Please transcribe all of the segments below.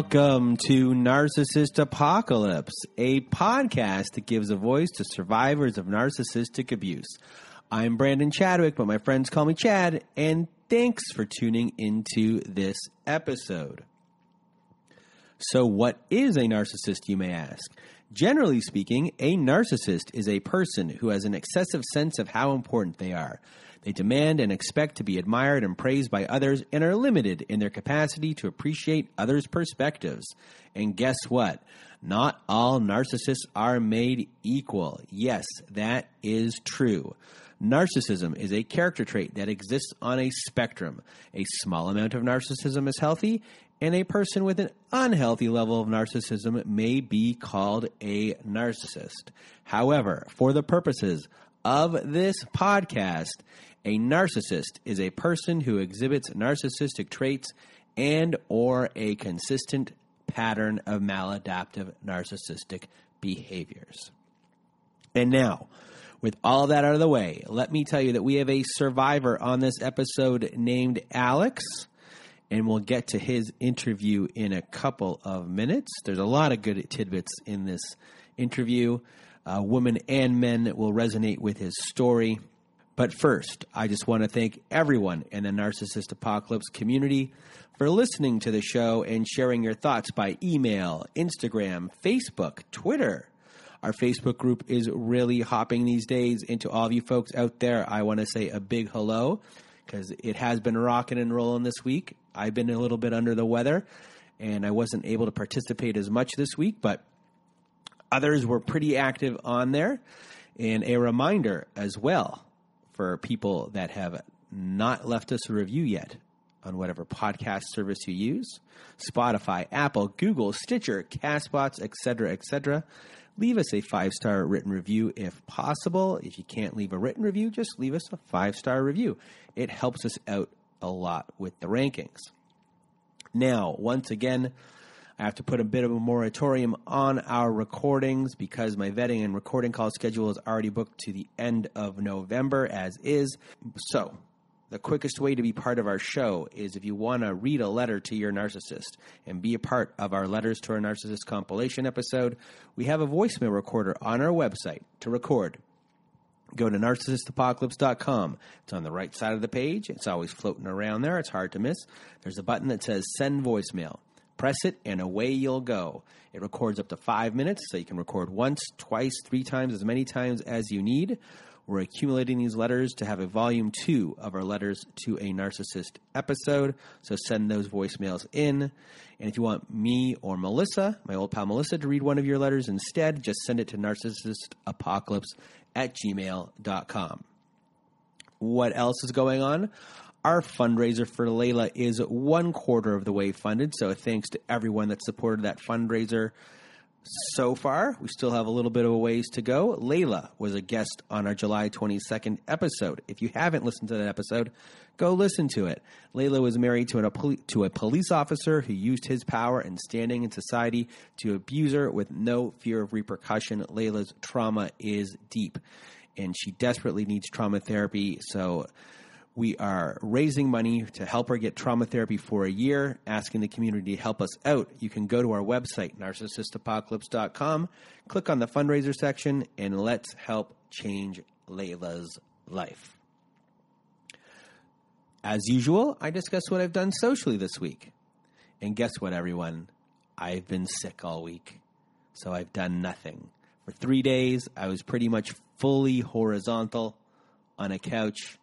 Welcome to Narcissist Apocalypse, a podcast that gives a voice to survivors of narcissistic abuse. I'm Brandon Chadwick, but my friends call me Chad, and thanks for tuning into this episode. So, what is a narcissist, you may ask? Generally speaking, a narcissist is a person who has an excessive sense of how important they are. They demand and expect to be admired and praised by others and are limited in their capacity to appreciate others' perspectives. And guess what? Not all narcissists are made equal. Yes, that is true. Narcissism is a character trait that exists on a spectrum. A small amount of narcissism is healthy, and a person with an unhealthy level of narcissism may be called a narcissist. However, for the purposes of this podcast, a narcissist is a person who exhibits narcissistic traits and or a consistent pattern of maladaptive narcissistic behaviors. And now, with all that out of the way, let me tell you that we have a survivor on this episode named Alex, and we'll get to his interview in a couple of minutes. There's a lot of good tidbits in this interview. Uh, women and men will resonate with his story. But first, I just want to thank everyone in the Narcissist Apocalypse community for listening to the show and sharing your thoughts by email, Instagram, Facebook, Twitter. Our Facebook group is really hopping these days. And to all of you folks out there, I want to say a big hello because it has been rocking and rolling this week. I've been a little bit under the weather and I wasn't able to participate as much this week, but others were pretty active on there. And a reminder as well for people that have not left us a review yet on whatever podcast service you use Spotify, Apple, Google, Stitcher, Castbox, etc., etc. Leave us a five star written review if possible. If you can't leave a written review, just leave us a five star review. It helps us out a lot with the rankings. Now, once again, I have to put a bit of a moratorium on our recordings because my vetting and recording call schedule is already booked to the end of November, as is. So, the quickest way to be part of our show is if you want to read a letter to your narcissist and be a part of our Letters to Our Narcissist compilation episode, we have a voicemail recorder on our website to record. Go to narcissistapocalypse.com. It's on the right side of the page. It's always floating around there. It's hard to miss. There's a button that says send voicemail. Press it, and away you'll go. It records up to five minutes, so you can record once, twice, three times, as many times as you need. We're accumulating these letters to have a volume two of our letters to a narcissist episode. So send those voicemails in. And if you want me or Melissa, my old pal Melissa, to read one of your letters instead, just send it to narcissistapocalypse at gmail.com. What else is going on? Our fundraiser for Layla is one quarter of the way funded. So thanks to everyone that supported that fundraiser so far. We still have a little bit of a ways to go. Layla was a guest on our July 22nd episode. If you haven't listened to that episode, go listen to it. Layla was married to, an, to a police officer who used his power and standing in society to abuse her with no fear of repercussion. Layla's trauma is deep, and she desperately needs trauma therapy. So, we are raising money to help her get trauma therapy for a year, asking the community to help us out. You can go to our website, narcissistapocalypse.com, click on the fundraiser section, and let's help change Layla's life. As usual, I discuss what I've done socially this week. And guess what, everyone? I've been sick all week, so I've done nothing. For three days, I was pretty much fully horizontal on a couch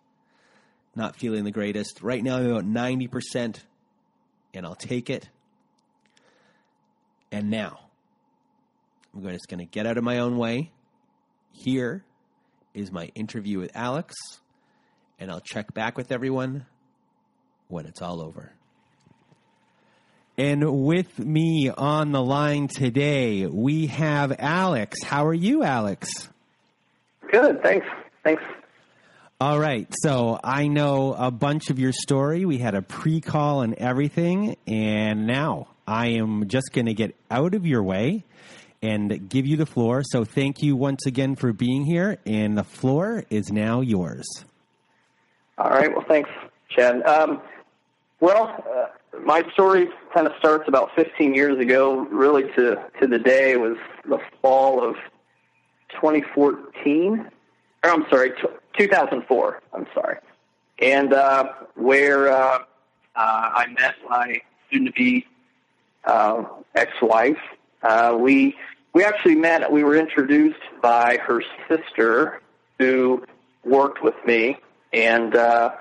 not feeling the greatest. Right now, I'm about 90%, and I'll take it. And now, I'm just going to get out of my own way. Here is my interview with Alex, and I'll check back with everyone when it's all over. And with me on the line today, we have Alex. How are you, Alex? Good, thanks. Thanks all right. So I know a bunch of your story. We had a pre call and everything. And now I am just going to get out of your way and give you the floor. So thank you once again for being here. And the floor is now yours. All right. Well, thanks, Chad. Um, well, uh, my story kind of starts about 15 years ago, really to to the day. Was the fall of 2014. Or I'm sorry, 2004. I'm sorry, and uh, where uh, uh, I met my soon-to-be uh, ex-wife. Uh, we we actually met. We were introduced by her sister, who worked with me, and uh,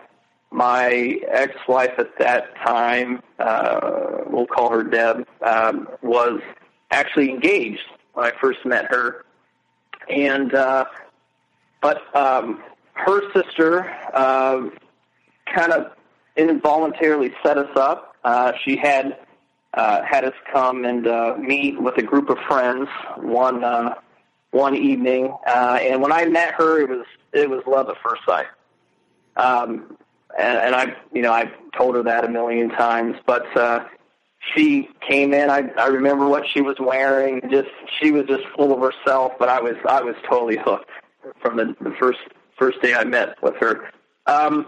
my ex-wife at that time, uh, we'll call her Deb, um, was actually engaged when I first met her, and uh, but um, her sister uh, kind of involuntarily set us up. Uh, she had uh, had us come and uh, meet with a group of friends one uh, one evening, uh, and when I met her, it was it was love at first sight. Um, and, and I, you know, I've told her that a million times, but uh, she came in. I I remember what she was wearing. Just she was just full of herself, but I was I was totally hooked from the, the first first day I met with her. Um,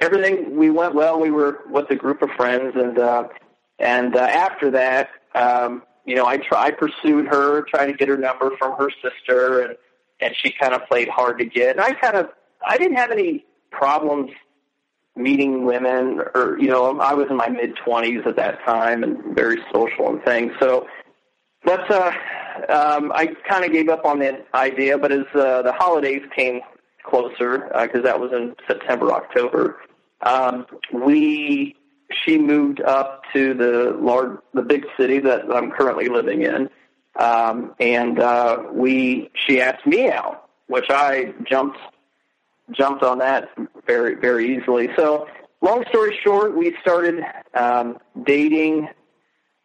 everything we went well. We were with a group of friends, and uh, and uh, after that, um, you know, I try I pursued her, trying to get her number from her sister, and and she kind of played hard to get. And I kind of I didn't have any problems meeting women, or you know, I was in my mid twenties at that time and very social and things. So, but uh, um, I kind of gave up on that idea. But as uh, the holidays came closer, because uh, that was in September, October, um, we she moved up to the large, the big city that I'm currently living in, um, and uh, we she asked me out, which I jumped jumped on that very very easily. So, long story short, we started um, dating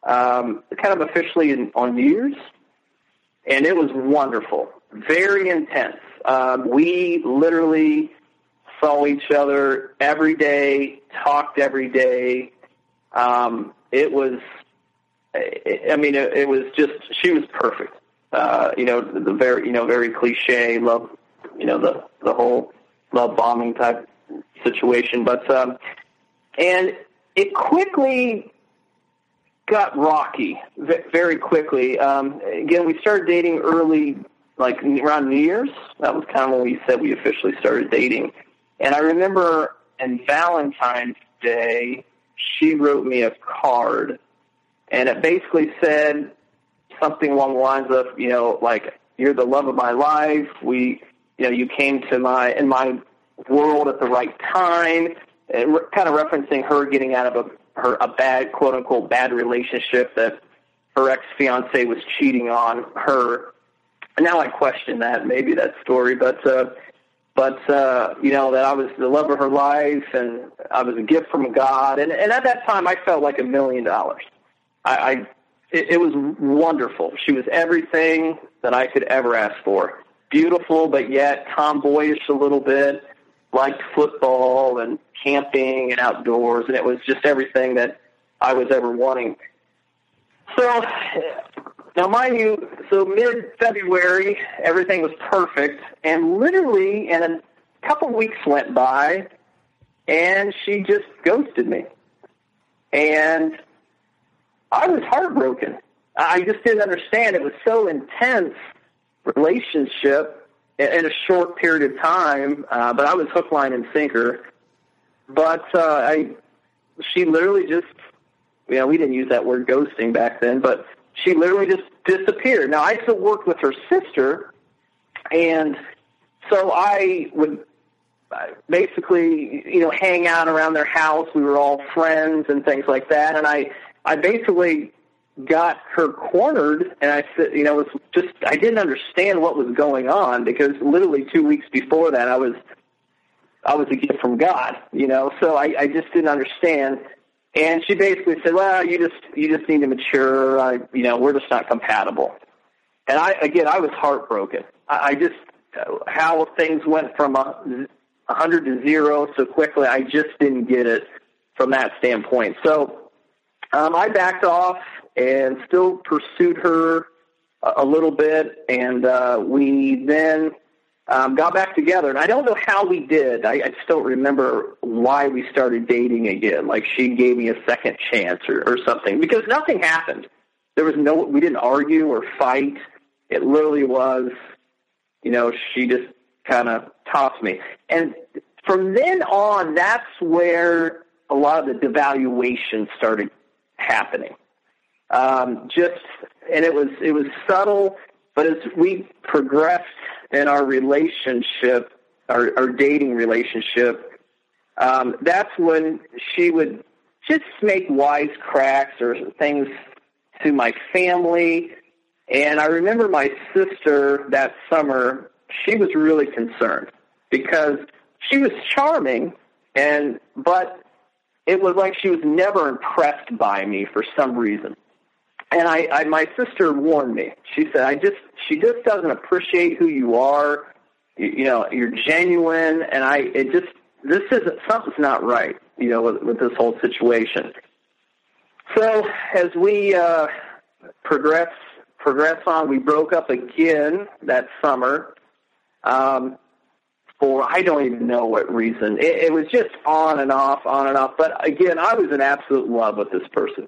um, kind of officially in, on New Year's, and it was wonderful, very intense. Um, we literally saw each other every day, talked every day. Um, it was, I mean, it, it was just she was perfect. Uh, you know, the very, you know, very cliche love, you know, the the whole love bombing type situation. But um, and it quickly got rocky very quickly. Um, again, we started dating early, like around New Year's. That was kind of when we said we officially started dating. And I remember in Valentine's Day, she wrote me a card, and it basically said something along the lines of, you know, like you're the love of my life. We, you know, you came to my in my world at the right time. And re- kind of referencing her getting out of a her a bad quote unquote bad relationship that her ex fiance was cheating on her. Now I question that maybe that story, but uh, but uh, you know that I was the love of her life, and I was a gift from God, and and at that time I felt like a million dollars. I, I it, it was wonderful. She was everything that I could ever ask for. Beautiful, but yet tomboyish a little bit. Liked football and camping and outdoors, and it was just everything that I was ever wanting. So now, mind you, so mid February, everything was perfect, and literally, and a couple weeks went by, and she just ghosted me. And I was heartbroken. I just didn't understand. It was so intense relationship in a short period of time, uh, but I was hook, line, and sinker. But uh, I, she literally just, you know, we didn't use that word ghosting back then, but she literally just disappeared. Now I still worked with her sister, and so I would uh, basically, you know, hang out around their house. We were all friends and things like that, and I, I basically got her cornered, and I said, you know, it was just I didn't understand what was going on because literally two weeks before that, I was, I was a gift from God, you know, so I, I just didn't understand. And she basically said, "Well, you just you just need to mature. I, you know, we're just not compatible." And I again, I was heartbroken. I, I just how things went from a, a hundred to zero so quickly. I just didn't get it from that standpoint. So um, I backed off and still pursued her a, a little bit, and uh, we then um, got back together, and I don't know how we did. I, I just don't remember why we started dating again. Like she gave me a second chance or, or something because nothing happened. There was no, we didn't argue or fight. It literally was, you know, she just kind of tossed me. And from then on, that's where a lot of the devaluation started happening. Um, just, and it was, it was subtle, but as we progressed in our relationship, our, our dating relationship, um, that's when she would just make wise cracks or things to my family. And I remember my sister that summer, she was really concerned because she was charming and but it was like she was never impressed by me for some reason. And I, I my sister warned me. She said, "I just she just doesn't appreciate who you are. You, you know, you're genuine, and I it just this isn't something's not right. You know, with, with this whole situation." So as we uh, progress progress on, we broke up again that summer. Um, for I don't even know what reason. It, it was just on and off, on and off. But again, I was in absolute love with this person,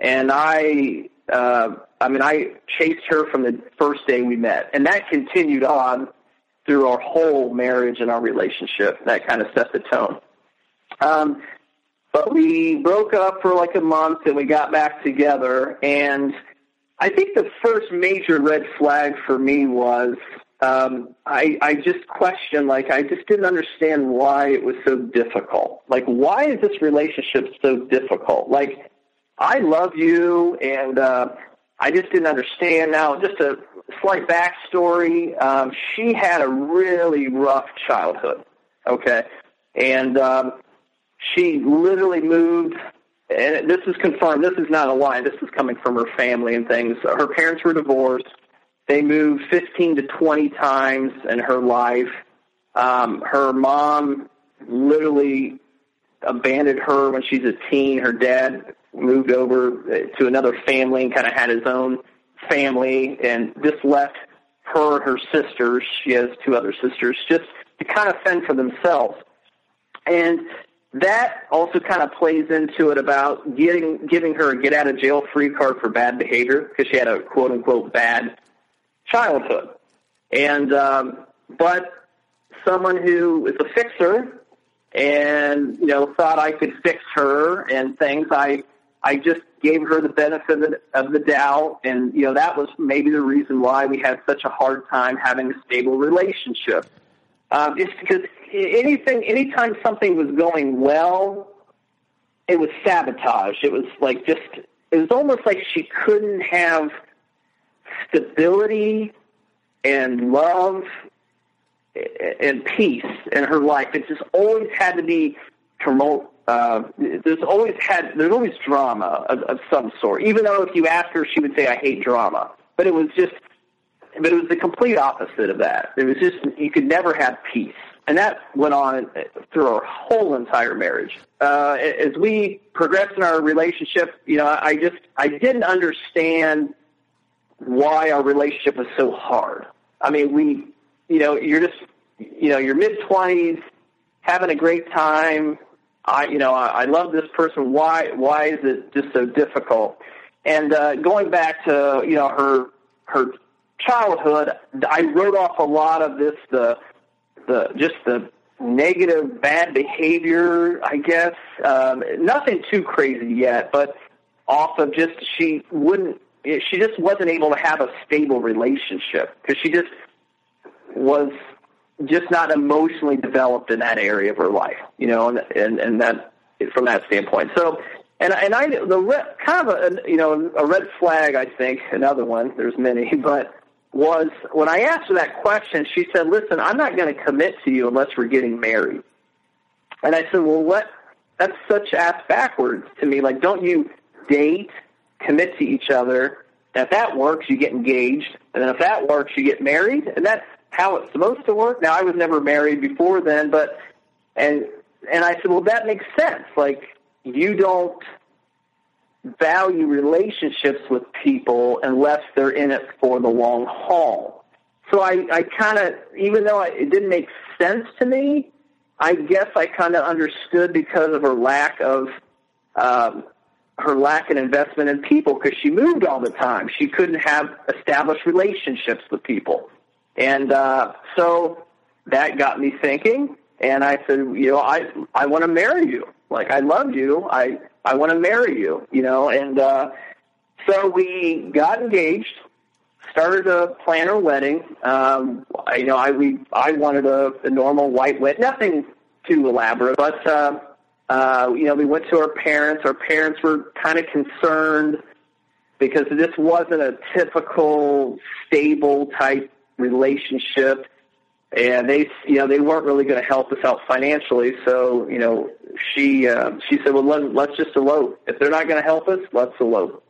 and I, uh, I mean, I chased her from the first day we met, and that continued on through our whole marriage and our relationship. That kind of set the tone. Um, but we broke up for like a month, and we got back together, and I think the first major red flag for me was um, I, I just questioned, like, I just didn't understand why it was so difficult. Like, why is this relationship so difficult? Like, I love you, and uh, I just didn't understand. Now, just a slight backstory um, she had a really rough childhood, okay? And um, she literally moved and this is confirmed. This is not a lie. This is coming from her family and things. Her parents were divorced. They moved 15 to 20 times in her life. Um, her mom literally abandoned her when she's a teen. Her dad moved over to another family and kind of had his own family, and this left her her sisters. She has two other sisters, just to kind of fend for themselves. And that also kind of plays into it about getting giving her a get out of jail free card for bad behavior because she had a quote unquote bad childhood. And um, but someone who is a fixer and you know thought I could fix her and things, I I just gave her the benefit of the, doubt, and you know that was maybe the reason why we had such a hard time having a stable relationship. Um, it's because anything, anytime something was going well, it was sabotage. It was like just, it was almost like she couldn't have stability and love and peace in her life. It just always had to be tumult. Uh, there's always had there's always drama of, of some sort. Even though if you ask her, she would say, "I hate drama," but it was just, but it was the complete opposite of that. It was just you could never have peace, and that went on through our whole entire marriage. Uh, as we progressed in our relationship, you know, I just I didn't understand why our relationship was so hard. I mean, we, you know, you're just, you know, you're mid twenties, having a great time. I, you know, I, I love this person. Why, why is it just so difficult? And uh, going back to, you know, her, her childhood, I wrote off a lot of this, the, the, just the negative, bad behavior. I guess um, nothing too crazy yet, but off of just she wouldn't she just wasn't able to have a stable relationship because she just was just not emotionally developed in that area of her life, you know, and and, and that from that standpoint. So, and and I the red, kind of a you know a red flag I think another one. There's many, but was when I asked her that question, she said, "Listen, I'm not going to commit to you unless we're getting married." And I said, "Well, what? That's such ass backwards to me. Like, don't you date commit to each other. If that works, you get engaged. And then if that works, you get married. And that's how it's supposed to work. Now, I was never married before then, but, and, and I said, well, that makes sense. Like, you don't value relationships with people unless they're in it for the long haul. so I, I kind of, even though I, it didn't make sense to me, I guess I kind of understood because of her lack of, um, her lack of investment in people because she moved all the time. She couldn't have established relationships with people. And, uh, so that got me thinking. And I said, you know, I, I want to marry you. Like, I love you. I, I want to marry you, you know, and, uh, so we got engaged started to plan our wedding. Um, I, you know, I we I wanted a, a normal white wedding, nothing too elaborate, but uh, uh, you know, we went to our parents. Our parents were kind of concerned because this wasn't a typical stable type relationship, and they you know they weren't really going to help us out financially. So you know, she uh, she said, well, let, let's just elope. If they're not going to help us, let's elope.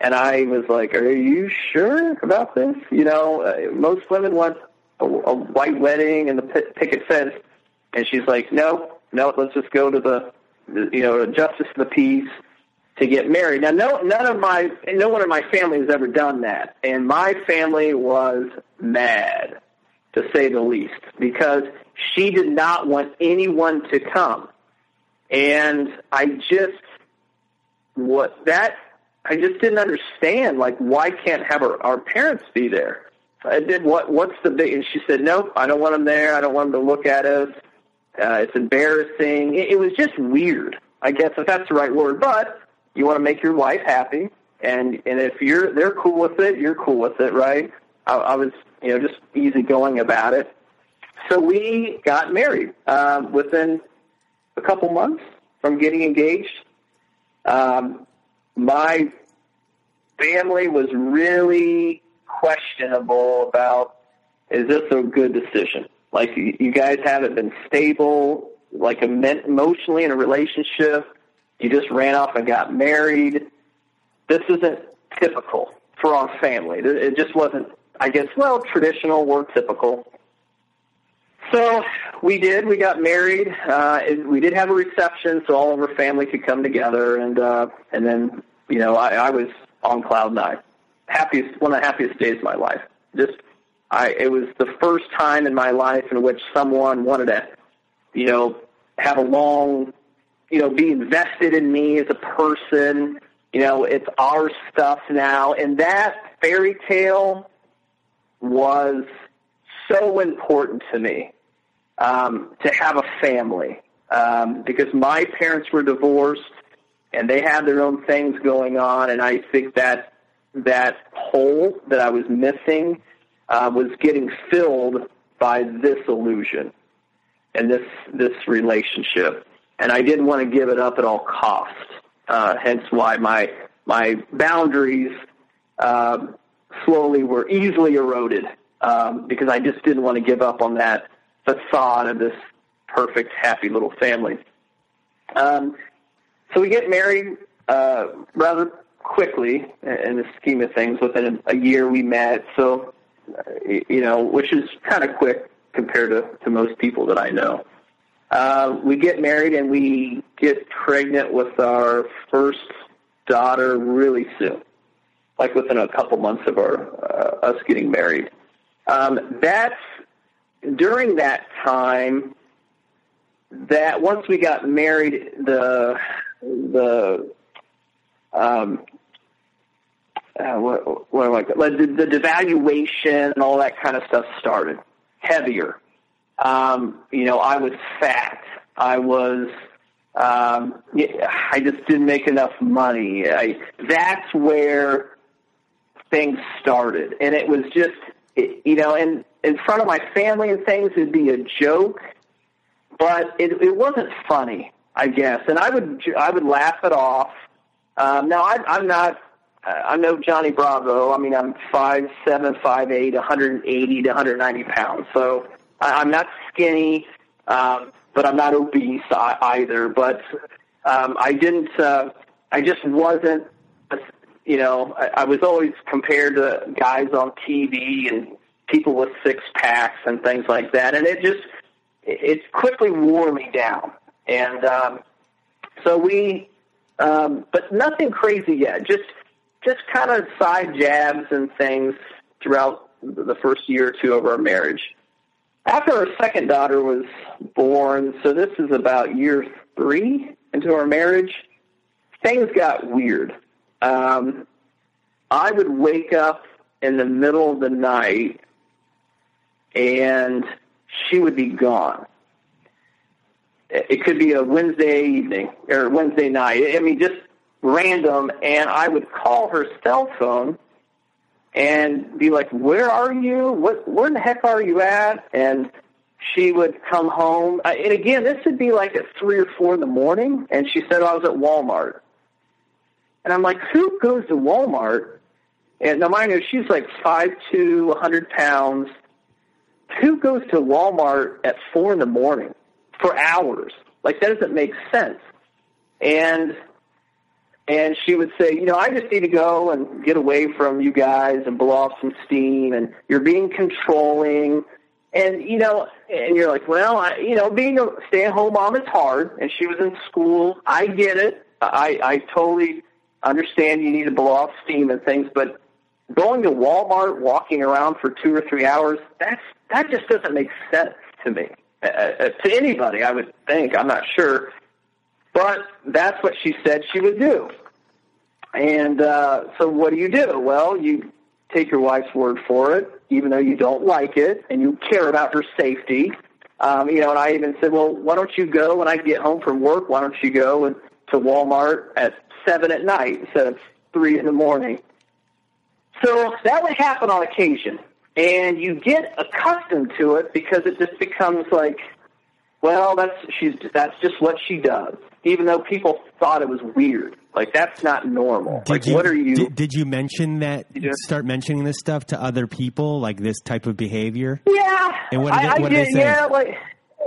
And I was like, "Are you sure about this?" You know, uh, most women want a, a white wedding and the p- picket fence, and she's like, "No, no, let's just go to the, the you know, justice of the peace to get married." Now, no, none of my, no one in my family has ever done that, and my family was mad, to say the least, because she did not want anyone to come, and I just what that I just didn't understand. Like, why can't have our, our parents be there? I did what? What's the big? And she said, "Nope, I don't want them there. I don't want them to look at us. Uh, it's embarrassing." It, it was just weird. I guess if that's the right word. But you want to make your wife happy, and and if you're they're cool with it, you're cool with it, right? I, I was you know just easygoing about it. So we got married um, within a couple months from getting engaged. Um, my family was really questionable about is this a good decision? Like you guys haven't been stable, like emotionally in a relationship. You just ran off and got married. This isn't typical for our family. It just wasn't, I guess, well, traditional or typical. So we did. We got married. Uh, we did have a reception, so all of our family could come together, and uh, and then you know I, I was on cloud nine, happiest one of the happiest days of my life. Just I, it was the first time in my life in which someone wanted to, you know, have a long, you know, be invested in me as a person. You know, it's our stuff now, and that fairy tale was so important to me um, to have a family um, because my parents were divorced and they had their own things going on, and I think that that hole that I was missing uh, was getting filled by this illusion and this this relationship, and I didn't want to give it up at all costs. Uh, hence, why my my boundaries um, slowly were easily eroded um, because I just didn't want to give up on that facade of this perfect, happy little family. Um, so we get married uh, rather quickly in the scheme of things. Within a, year, we met. So, uh, you know, which is kind of quick compared to, to most people that I know. Uh, we get married and we get pregnant with our first daughter really soon, like within a couple months of our uh, us getting married. Um, that's during that time that once we got married, the the um, uh, what, what like the, the devaluation and all that kind of stuff started heavier. Um, you know, I was fat. I was. Um, I just didn't make enough money. I, that's where things started, and it was just, you know, and in front of my family and things, it'd be a joke, but it, it wasn't funny, I guess. And I would I would laugh it off. Um, now I, I'm not. Uh, I'm no Johnny Bravo. I mean, I'm five seven, five eight, 180 to 190 pounds. So I, I'm not skinny, um, but I'm not obese either. But um, I didn't. Uh, I just wasn't. You know, I, I was always compared to guys on TV and people with six packs and things like that, and it just it quickly wore me down. And um, so we, um, but nothing crazy yet. Just just kind of side jabs and things throughout the first year or two of our marriage. After our second daughter was born, so this is about year three into our marriage, things got weird. Um, I would wake up in the middle of the night and she would be gone. It could be a Wednesday evening or Wednesday night. I mean, just random. And I would call her cell phone and be like, "Where are you? What? Where in the heck are you at?" And she would come home. And again, this would be like at three or four in the morning. And she said, "I was at Walmart." And I'm like, "Who goes to Walmart?" And now, mind you, she's like five to a hundred pounds. Who goes to Walmart at four in the morning for hours? Like that doesn't make sense. And and she would say, you know, I just need to go and get away from you guys and blow off some steam, and you're being controlling. And you know, and you're like, well, I, you know, being a stay-at-home mom is hard, and she was in school. I get it. I I totally understand you need to blow off steam and things, but going to Walmart, walking around for two or three hours, that's that just doesn't make sense to me. Uh, uh, to anybody, I would think. I'm not sure, but that's what she said she would do. And uh, so, what do you do? Well, you take your wife's word for it, even though you don't like it and you care about her safety. Um, you know, and I even said, well, why don't you go when I get home from work? Why don't you go and, to Walmart at seven at night instead of three in the morning? So that would happen on occasion, and you get accustomed to it because it just becomes like, well, that's she's that's just what she does. Even though people thought it was weird, like that's not normal. Did like, you, what are you? Did, did you mention that? You? Start mentioning this stuff to other people, like this type of behavior. Yeah, And what did I, I what did they say? Yeah, like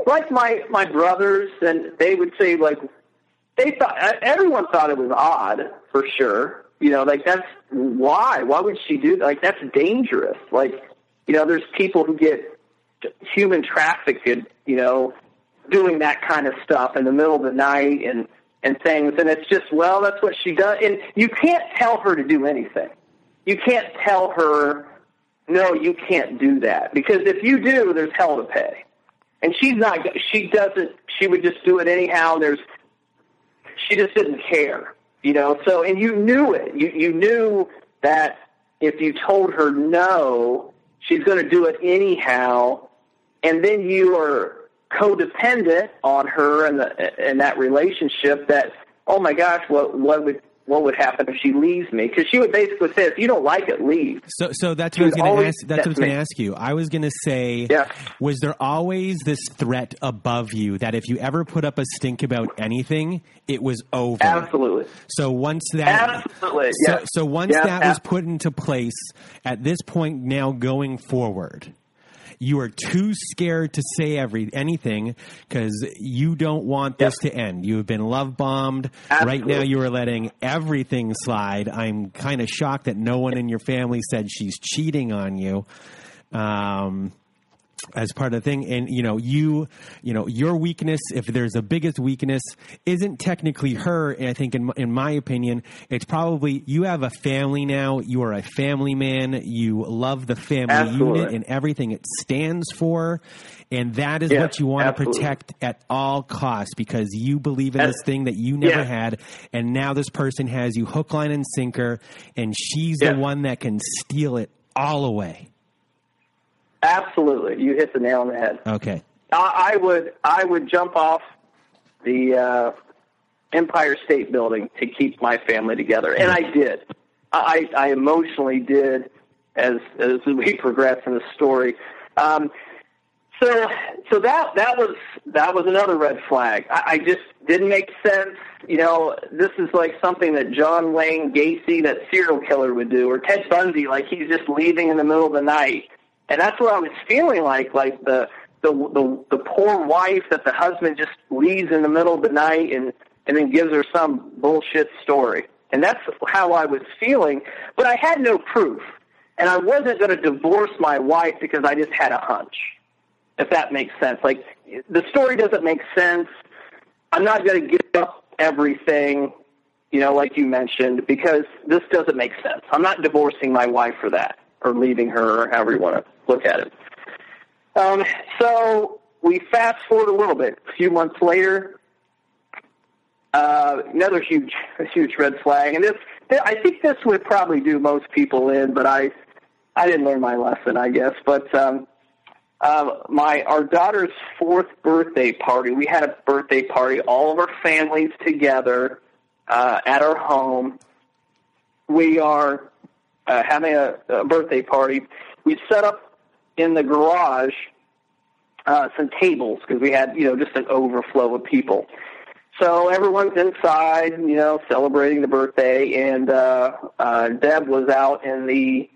like my my brothers, and they would say like they thought everyone thought it was odd for sure. You know, like that's why. Why would she do that? Like that's dangerous. Like you know, there's people who get human trafficked. You know, doing that kind of stuff in the middle of the night and and things. And it's just well, that's what she does. And you can't tell her to do anything. You can't tell her no, you can't do that because if you do, there's hell to pay. And she's not. She doesn't. She would just do it anyhow. There's. She just didn't care, you know. So, and you knew it. You you knew that if you told her no, she's going to do it anyhow, and then you are codependent on her and the and that relationship. That oh my gosh, what what would what would happen if she leaves me? Because she would basically say, if you don't like it, leave. So, so that's She what I was going to ask. That's what I was going to ask you. I was going to say, Yeah. was there always this threat above you that if you ever put up a stink about anything, it was over? Absolutely. So once that, Absolutely, so, yes. so once Yeah, that was put into place, at this point now going forward, you are too scared to say every anything because you don't want this Yep. to end. You have been love bombed. Right now, you are letting everything slide. I'm kind of shocked that no one in your family said she's cheating on you. Um, as part of the thing. And you know you you know your weakness if there's a biggest weakness isn't technically her. And i think in, my- in my opinion it's probably you have a family now. You are a family man. You love the family Absolutely. unit and everything it stands for. And that is what you want to protect at all costs because you believe in this thing that you never Yeah. had. And now this person has you hook line and sinker. And she's Yeah. the one that can steal it all away Absolutely. You hit the nail on the head. okay I, I would I would jump off the uh, Empire State Building to keep my family together, and I did. I, I emotionally did as as we progress in the story. Um, so so that that was that was another red flag. I, I just didn't make sense. You know, this is like something that John Wayne Gacy, that serial killer, would do, or Ted Bundy, like he's just leaving in the middle of the night. And that's what I was feeling like, like the the the, the poor wife that the husband just leaves in the middle of the night and and then gives her some bullshit story. And that's how I was feeling, but I had no proof. And I wasn't going to divorce my wife because I just had a hunch if that makes sense. Like the story doesn't make sense. I'm not going to give up everything, you know, like you mentioned, because this doesn't make sense. I'm not divorcing my wife for that. Or leaving her, or however you want to look at it. Um, so we fast forward a little bit. A few months later, uh, another huge, huge red flag, and this, I think this would probably do most people in, but I, I didn't learn my lesson, I guess. But um, uh, my our daughter's fourth birthday party, we had a birthday party, all of our families together uh, at our home. We are uh, having a, a birthday party. We set up in the garage uh, some tables because we had you know just an overflow of people. So everyone's inside, you know, celebrating the birthday, and uh, uh, Deb was out in the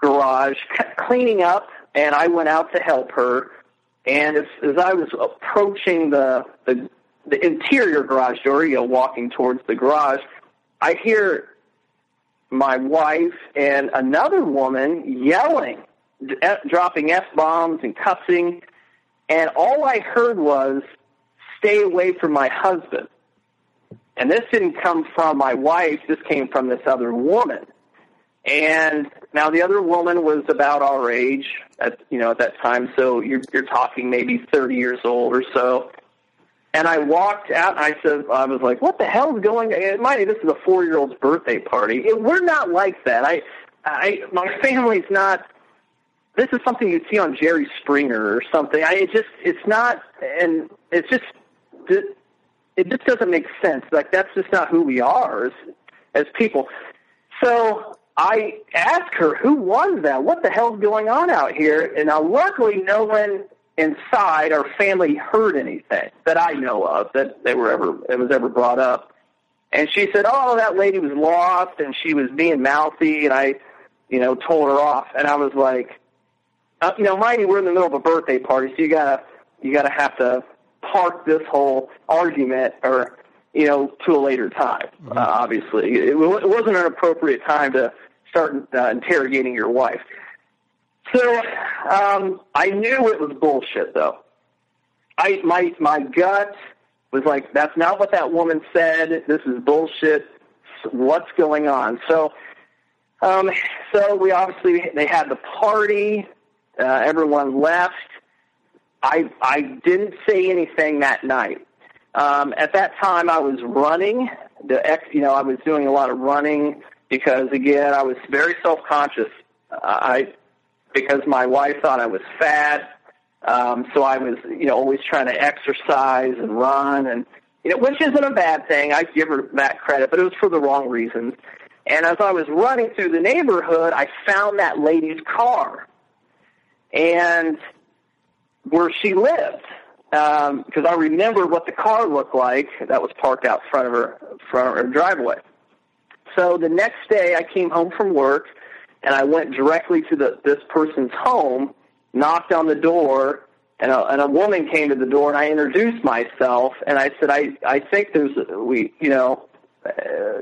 garage cleaning up, and I went out to help her. And as, as I was approaching the, the the interior garage door, you know, walking towards the garage, I hear my wife and another woman yelling, dropping f bombs and cussing, and all I heard was, "Stay away from my husband." And this didn't come from my wife. This came from this other woman. And now the other woman was about our age at you know at that time, so you're you're talking maybe 30 years old or so. And I walked out. And I said, I was like, "What the hell is going?" on? Mind you, this is a four-year-old's birthday party. It, we're not like that. I, I, my family's not. This is something you'd see on Jerry Springer or something. I it just, it's not, and it's just, it just doesn't make sense. Like that's just not who we are as, as people. So I asked her, who was that? What the hell's going on out here? And now, luckily, no one inside our family heard anything that I know of that they were ever it was ever brought up. And she said, "Oh, that lady was lost, and she was being mouthy." And I, you know, told her off. And I was like, uh, "You know, mind you, we're in the middle of a birthday party, so you gotta you gotta have to park this whole argument or." You know, to a later time. Mm-hmm. Uh, obviously, it, it wasn't an appropriate time to start uh, interrogating your wife. So um, I knew it was bullshit, though. I my my gut was like, that's not what that woman said. This is bullshit. What's going on? So, um, so we obviously they had the party. Uh, everyone left. I I didn't say anything that night. Um, at that time, I was running. The ex, you know, I was doing a lot of running because again, I was very self conscious. I because my wife thought I was fat, um, so I was you know always trying to exercise and run, and you know which isn't a bad thing. I give her that credit, but it was for the wrong reasons. And as I was running through the neighborhood, I found that lady's car, and where she lived because um, I remembered what the car looked like that was parked out front of her front of her driveway. So the next day, I came home from work, and I went directly to the this person's home, knocked on the door, and a, and a woman came to the door, and I introduced myself, and I said, I I think there's we you know uh,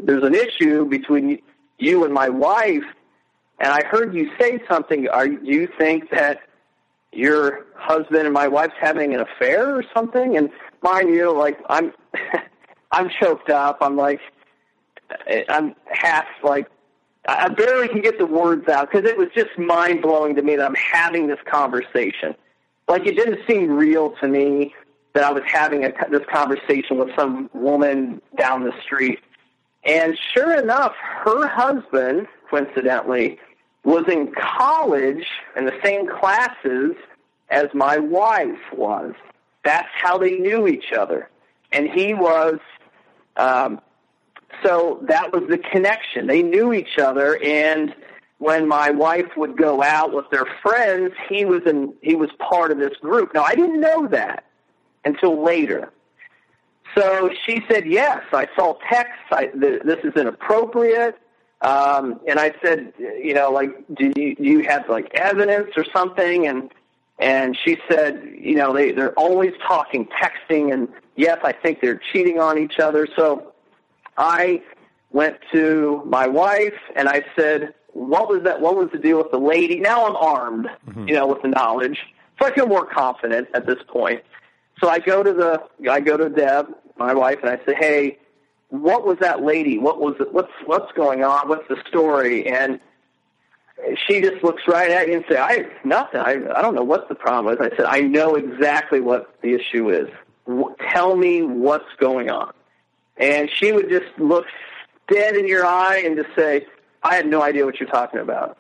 there's an issue between you and my wife, and I heard you say something. Are you think that your husband and my wife's having an affair or something? And mind you, like I'm I'm choked up. I'm like I'm half like I barely can get the words out because it was just mind blowing to me that I'm having this conversation. Like it didn't seem real to me that I was having a, this conversation with some woman down the street. And sure enough, her husband, coincidentally, was in college in the same classes as my wife was. That's how they knew each other. And he was um, so that was the connection. They knew each other, and when my wife would go out with their friends, he was in he was part of this group. Now I didn't know that until later. So she said, "Yes, I saw texts. I, th- this is inappropriate." Um, and I said, "You know, like, do you, do you have like evidence or something?" And and she said, "You know, they they're always talking, texting, and yes, I think they're cheating on each other." So I went to my wife and I said, "What was that? What was the deal with the lady?" Now I'm armed, mm-hmm. you know, with the knowledge, so I feel more confident at this point. So I go to the I go to Deb, my wife, and I say, "Hey, what was that lady? What was it? What's what's going on? What's the story?" And she just looks right at you and say, "I nothing. I I don't know what the problem is." I said, "I know exactly what the issue is. W- tell me what's going on." And she would just look dead in your eye and just say, "I had no idea what you're talking about.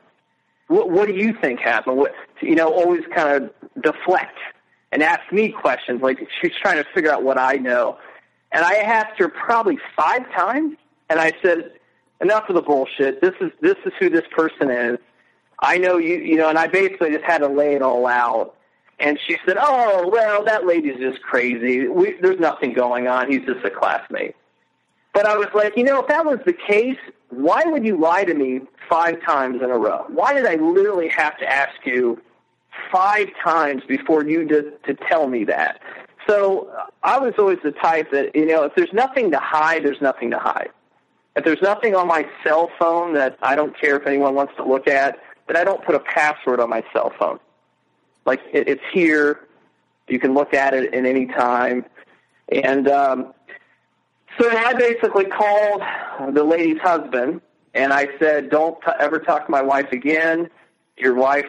What What do you think happened?" What you know, always kind of deflect and ask me questions like she's trying to figure out what I know. And I asked her probably five times, and I said, "Enough of the bullshit. This is this is who this person is." I know you, you know, and I basically just had to lay it all out. And she said, "Oh, well, that lady's just crazy. We, there's nothing going on. He's just a classmate." But I was like, you know, if that was the case, why would you lie to me five times in a row? Why did I literally have to ask you five times before you to, to tell me that? So I was always the type that, you know, if there's nothing to hide, there's nothing to hide. If there's nothing on my cell phone that I don't care if anyone wants to look at, then I don't put a password on my cell phone. Like it, it's here, you can look at it at any time, and um, so I basically called the lady's husband, and I said, "Don't t- ever talk to my wife again. Your wife,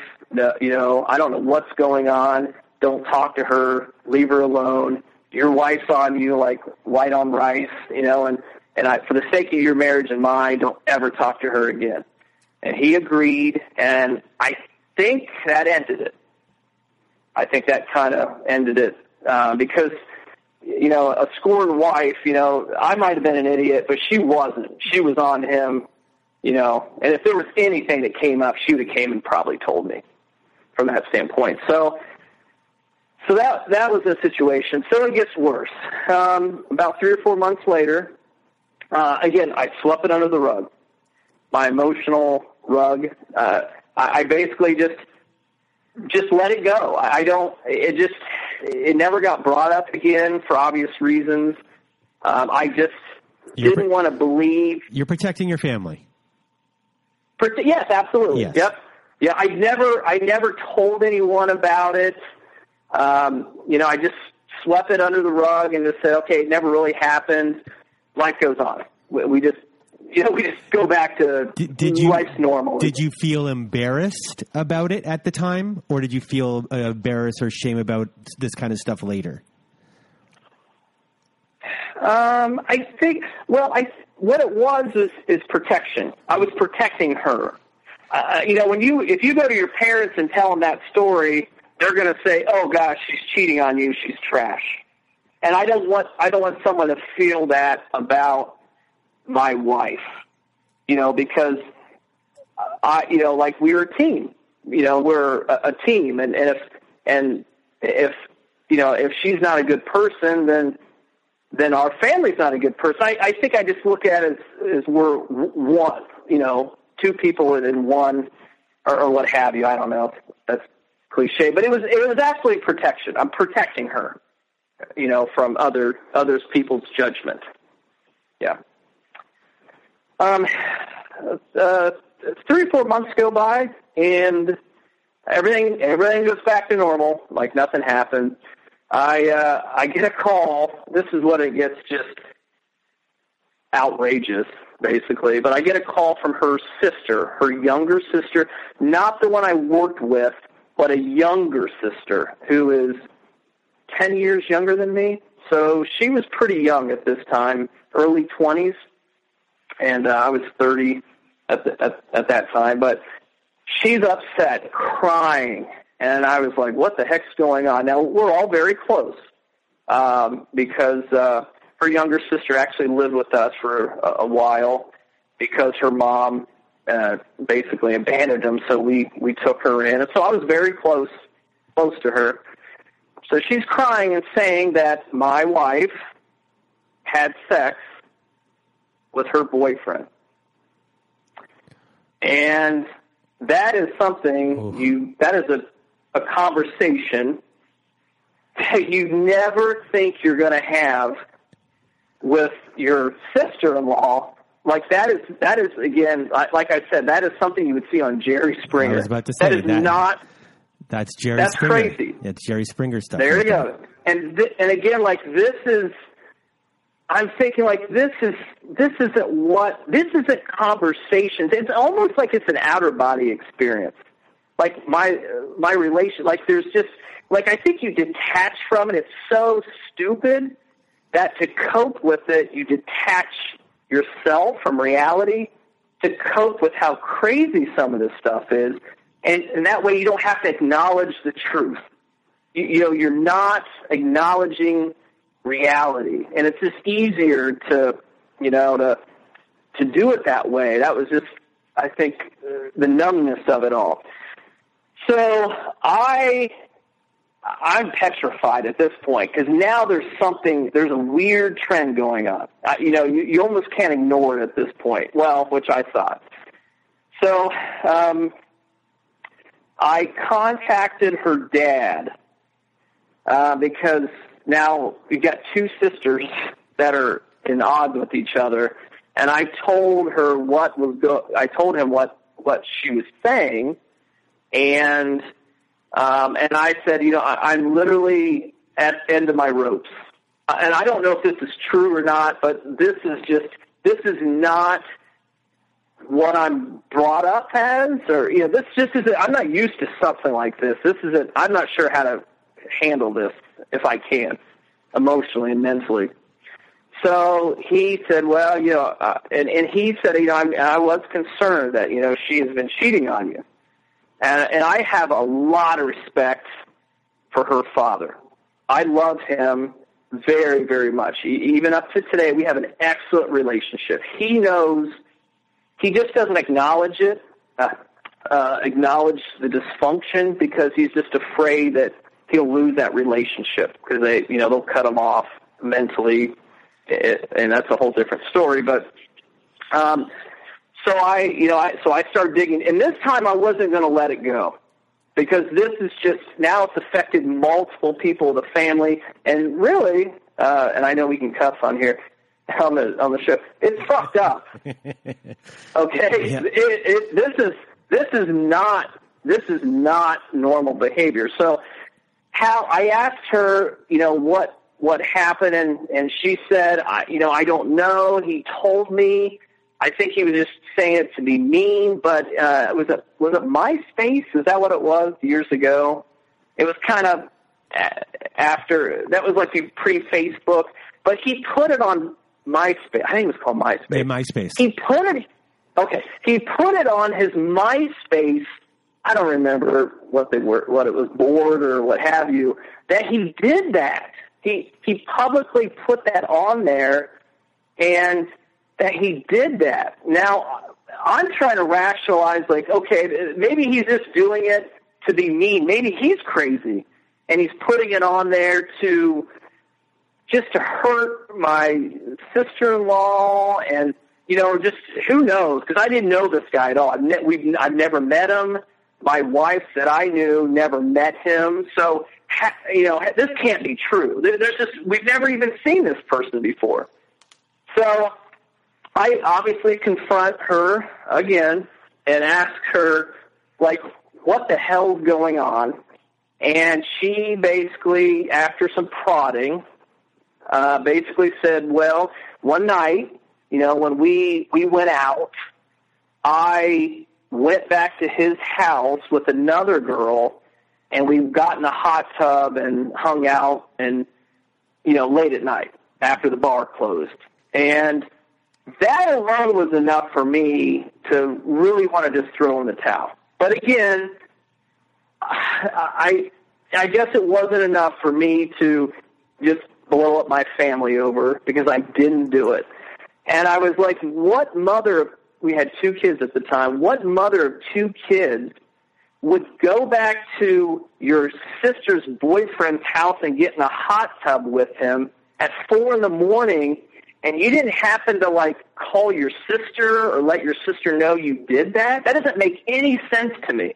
you know, I don't know what's going on. Don't talk to her. Leave her alone. Your wife's on you like white on rice, you know, and." And I, for the sake of your marriage and mine, don't ever talk to her again and he agreed, and I think that ended it. I think that kind of ended it uh, because you know a scorned wife. You know, I might have been an idiot, but she wasn't. She was on him. You know, and if there was anything that came up, she would have came and probably told me from that standpoint. So. So that that was the situation. So it gets worse. Um, about three or four months later, uh, again, I swept it under the rug. My emotional rug. Uh, I, I basically just just let it go. I don't. It just it never got brought up again for obvious reasons. Um, I just you're didn't want to believe. You're protecting your family. yes, absolutely. Yes. Yep. Yeah, I never, I never told anyone about it. Um, you know, I just swept it under the rug and just said, okay, it never really happened. Life goes on. We, we just you know, we just go back to did, did you, life's normal. Did you feel embarrassed about it at the time, or did you feel uh, embarrassed or shame about this kind of stuff later? Um, I think. Well, I what it was is, is protection. I was protecting her. Uh, you know, when you if you go to your parents and tell them that story, they're going to say, "Oh gosh, she's cheating on you. She's trash." And I don't want I don't want someone to feel that about my wife, you know, because I, you know, like we're a team, you know, we're a, a team, and, and if and if you know if she's not a good person, then then our family's not a good person. I, I think I just look at it as, as we're one, you know, two people in one, or, or what have you. I don't know. That's cliche, but it was it was actually protection. I'm protecting her, you know, from other others people's judgment. Yeah. Um, uh, three or four months go by, and everything everything goes back to normal, like nothing happened. I uh, I get a call. This is what it gets just outrageous, basically. But I get a call from her sister, her younger sister, not the one I worked with, but a younger sister who is ten years younger than me. So she was pretty young at this time, early twenties and uh, I was 30 at, the, at at that time. But she's upset, crying, and I was like, "What the heck's going on?" Now we're all very close um, because uh, her younger sister actually lived with us for a, a while because her mom uh, basically abandoned him, so we we took her in, and so I was very close close to her. So she's crying and saying that my wife had sex with her boyfriend. And that is something Oof. you that is a, a conversation that you never think you're going to have with your sister-in-law like that is that is again like I said that is something you would see on Jerry Springer. I was about to say that is that, not. That's Jerry. That's Springer. crazy. It's Jerry Springer stuff. There you go. And th- and again, like this is I'm thinking like this is this isn't what this isn't conversations. It's almost like it's an outer body experience. Like my my relation, like there's just like I think you detach from it. It's so stupid that to cope with it, you detach yourself from reality to cope with how crazy some of this stuff is, and, and that way you don't have to acknowledge the truth. You, you know, you're not acknowledging reality, and it's just easier to, you know, to to do it that way. That was just, I think, the numbness of it all. So I I'm petrified at this point because now there's something, there's a weird trend going on. Uh, you know, you, you almost can't ignore it at this point. Well, which I thought. So um, I contacted her dad uh, because now we've got two sisters that are in odds with each other, and I told her what was go. I told him what what she was saying, and um, and I said, you know, I, I'm literally at the end of my ropes. Uh, and I don't know if this is true or not, but this is just, this is not what I'm brought up as, or, you know, this just isn't, I'm not used to something like this. This isn't, I'm not sure how to handle this if I can, emotionally and mentally. So he said, well, you know, uh, and, and he said, you know, I'm, I was concerned that, you know, she has been cheating on you. And, and I have a lot of respect for her father. I love him very, very much. Even up to today, we have an excellent relationship. He knows, he just doesn't acknowledge it, uh, uh, acknowledge the dysfunction because he's just afraid that he'll lose that relationship because they, you know, they'll cut him off mentally, and that's a whole different story. But um, so I, you know, I, so I started digging, and this time I wasn't going to let it go because this is just now it's affected multiple people of the family, and really, uh, and I know we can cuss on here on the on the show. It's fucked up. Okay, yeah. it, it, this is this is not this is not normal behavior. So, how I asked her, you know, what what happened, and and she said, I, you know, I don't know. He told me I think he was just saying it to be mean, but uh, was it was it MySpace? Is that what it was years ago? It was kind of after that was like pre Facebook, but he put it on MySpace. I think it was called MySpace. Yeah, MySpace. He put it. Okay, he put it on his MySpace. I don't remember what they were, what it was, board or what have you. That he did that. He he publicly put that on there, and that he did that. Now, I'm trying to rationalize, like, okay, maybe he's just doing it to be mean. Maybe he's crazy, and he's putting it on there to just to hurt my sister-in-law, and you know, just who knows? Because I didn't know this guy at all. I've, ne- we've I've never met him. My wife that I knew never met him. So, you know, this can't be true. There's just we've never even seen this person before. So I obviously confront her again and ask her, like, what the hell's going on? And she basically, after some prodding, uh, basically said, well, one night, you know, when we, we went out, I went back to his house with another girl and we got in a hot tub and hung out and, you know, late at night after the bar closed. And that alone was enough for me to really want to just throw in the towel. But again, I I guess it wasn't enough for me to just blow up my family over because I didn't do it. And I was like, what mother we had two kids at the time, what mother of two kids would go back to your sister's boyfriend's house and get in a hot tub with him at four in the morning and you didn't happen to like call your sister or let your sister know you did that, that doesn't make any sense to me.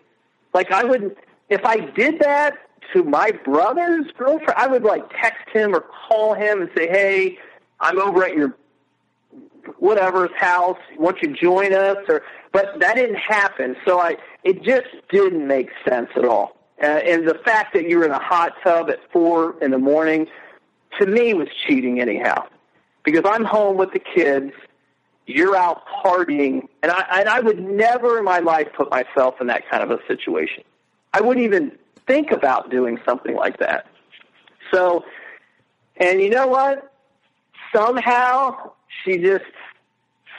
Like I wouldn't if I did that to my brother's girlfriend, I would like text him or call him and say, "Hey, I'm over at your whatever's house. Won't you join us?" Or, but that didn't happen. So I, it just didn't make sense at all. Uh, and the fact that you were in a hot tub at four in the morning, to me, was cheating anyhow. because I'm home with the kids. You're out partying, and I and I would never in my life put myself in that kind of a situation. I wouldn't even think about doing something like that. So, and you know what? Somehow she just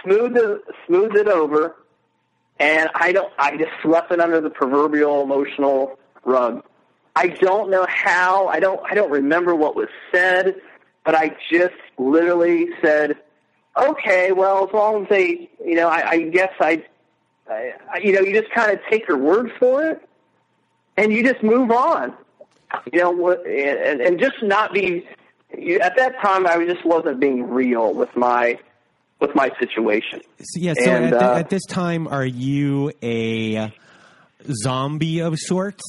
smoothed it, it over, and I don't. I just swept it under the proverbial emotional rug. I don't know how. I don't. I don't remember what was said, but I just literally said, "Okay, well, as long as they, you know, I, I guess I, I, you know, you just kind of take your word for it, and you just move on, you know, and and just not be. At that time, I just wasn't being real with my with my situation. So, yeah. So And, at, uh, at this time, are you a zombie of sorts?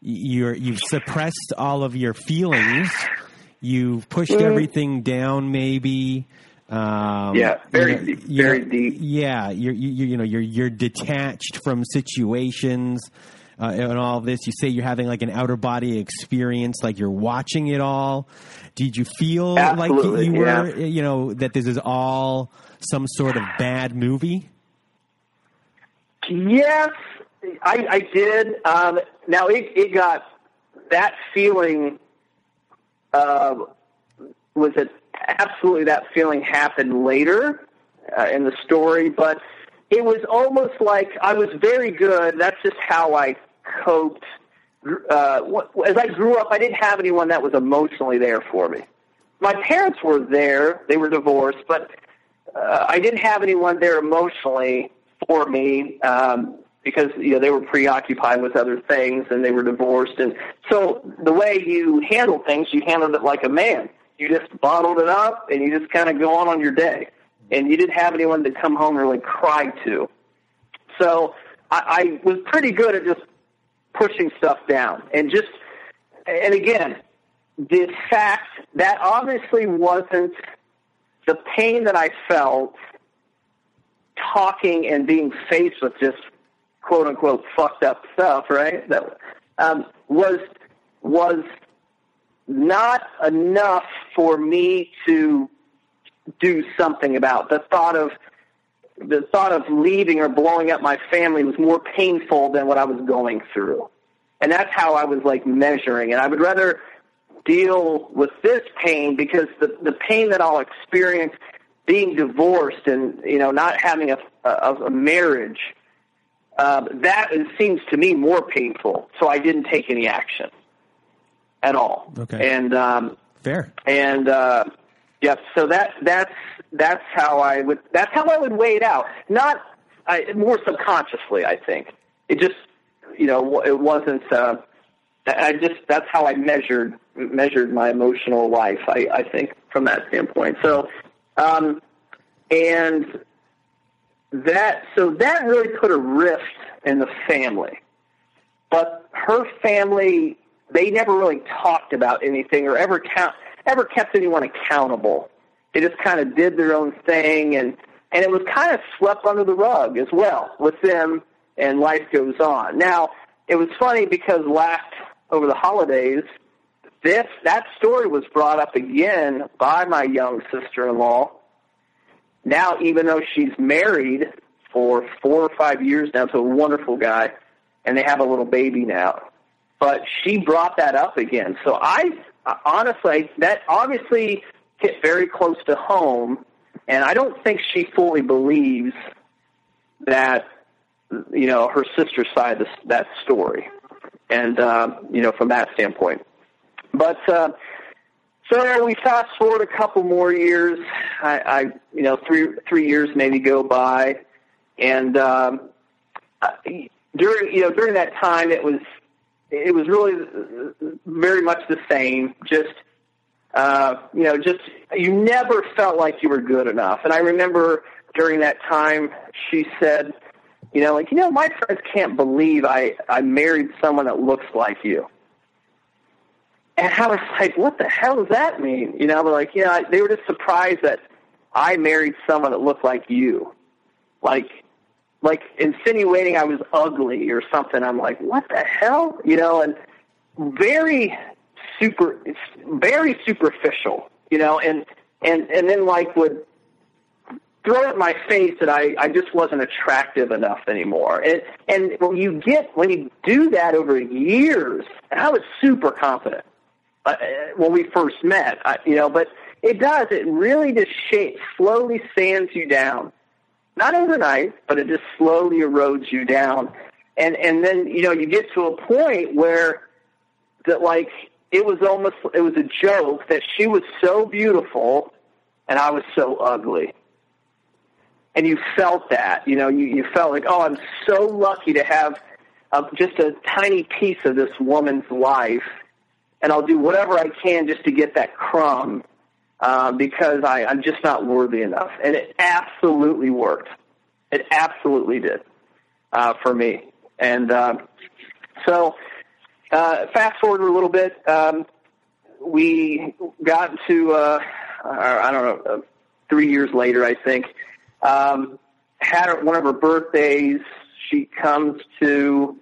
You're you've suppressed all of your feelings. You've pushed Mm. everything down, maybe. Um, Yeah, very you know, deep, very deep. Yeah, you're you, you know you're you're detached from situations. Uh, and all of this, you say you're having like an outer body experience, like you're watching it all. Did you feel like you, Absolutely, you yeah. were, you know, that this is all some sort of bad movie? Yes, I, I did. Um, now it, it got that feeling. Uh, was it absolutely that feeling happened later uh, in the story? But it was almost like I was very good. That's just how I coped. Uh, as I grew up, I didn't have anyone that was emotionally there for me. My parents were there; they were divorced, but uh, I didn't have anyone there emotionally for me um, because you know they were preoccupied with other things and they were divorced, and so the way you handle things, you handled it like a man. You just bottled it up and you just kind of go on on your day, and you didn't have anyone to come home and really cry to. So I, I was pretty good at just pushing stuff down and just and again the fact that obviously wasn't the pain that I felt talking and being faced with just quote unquote fucked up stuff, right? That um, was was not enough for me to do something about. The thought of the thought of leaving or blowing up my family was more painful than what I was going through. And that's how I was like measuring. And I would rather deal with this pain because the the pain that I'll experience being divorced and you know not having a a, a marriage um, that seems to me more painful. So I didn't take any action at all. Okay. And um, Fair. and uh, yep. So that that's that's how I would that's how I would weigh it out. Not I, more subconsciously. I think it just you know it wasn't. Uh, I just that's how I measured measured my emotional life. I, I think from that standpoint. So um, and that so that really put a rift in the family. But her family, they never really talked about anything or ever count ever kept anyone accountable. They just kind of did their own thing, and and it was kind of swept under the rug as well with them. And life goes on. Now it was funny because last over the holidays, this that story was brought up again by my young sister-in-law. Now, even though she's married for four or five years now to a wonderful guy, and they have a little baby now, but she brought that up again. So I honestly, that obviously hit very close to home, and I don't think she fully believes that you know her sister's side of that story, and uh, you know from that standpoint. But uh, so we fast forward a couple more years. I, I you know three three years maybe go by, and um, during you know during that time it was it was really very much the same. Just uh, you know, just you never felt like you were good enough. And I remember during that time, she said, you know, like you know, my friends can't believe I I married someone that looks like you. And I was like, what the hell does that mean? You know, they're like, yeah, they were just surprised that I married someone that looked like you. Like, like insinuating I was ugly or something. I'm like, what the hell? You know, and very super, very superficial, you know, and, and and then like would throw at my face that I, I just wasn't attractive enough anymore. And and when you get when you do that over years, and I was super confident uh, when we first met, I, you know, but it does. It really just shapes, slowly sands you down. Not overnight, but it just slowly erodes you down. And and then you know you get to a point where that like it was almost it was a joke that she was so beautiful and I was so ugly and you felt that. You know, you, you felt like, oh, I'm so lucky to have uh, just a tiny piece of this woman's life, and I'll do whatever I can just to get that crumb uh, because I, I'm just not worthy enough. And it absolutely worked. It absolutely did uh, for me. And uh, so, uh, fast forward a little bit, um, we got to, uh, I don't know, uh, three years later, I think um, had her, one of her birthdays. She comes to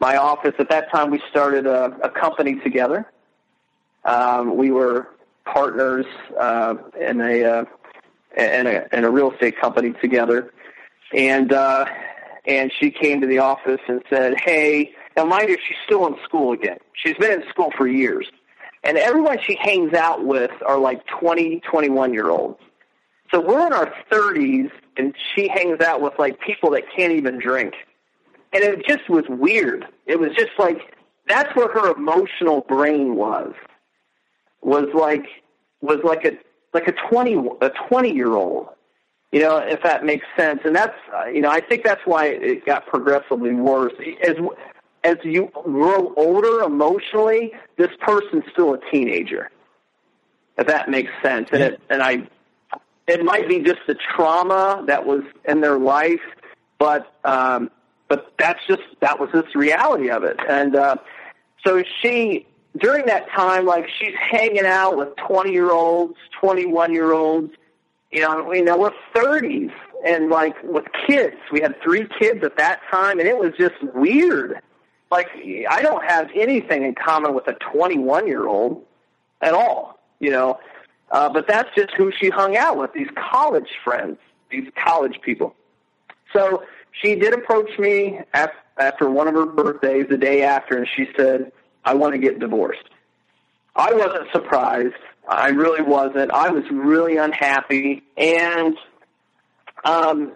my office. At that time, we started a, a company together. Um, we were partners uh, in a, uh, in a in a real estate company together, and uh, and she came to the office and said, "Hey." Now, mind you, she's still in school again. She's been in school for years. And everyone she hangs out with are like 20, 21 year olds. So we're in our 30s, and she hangs out with like people that can't even drink, and it just was weird. It was just like that's where her emotional brain was. Was like was like a like a 20 a 20 year old. You know, if that makes sense, and that's uh, you know I think that's why it got progressively worse as as you grow older emotionally. This person's still a teenager. If that makes sense, and it and I it might be just the trauma that was in their life, but um, but that's just that was just the reality of it. And uh, so she during that time, like she's hanging out with twenty year olds, twenty one year olds. You know, you know, we're thirties and like with kids. We had three kids at that time, and it was just weird. Like I don't have anything in common with a twenty one year old at all. You know, uh, but that's just who she hung out with, these college friends, these college people. So she did approach me after one of her birthdays, the day after, and she said, I want to get divorced. I wasn't surprised. I really wasn't. I was really unhappy. And, um,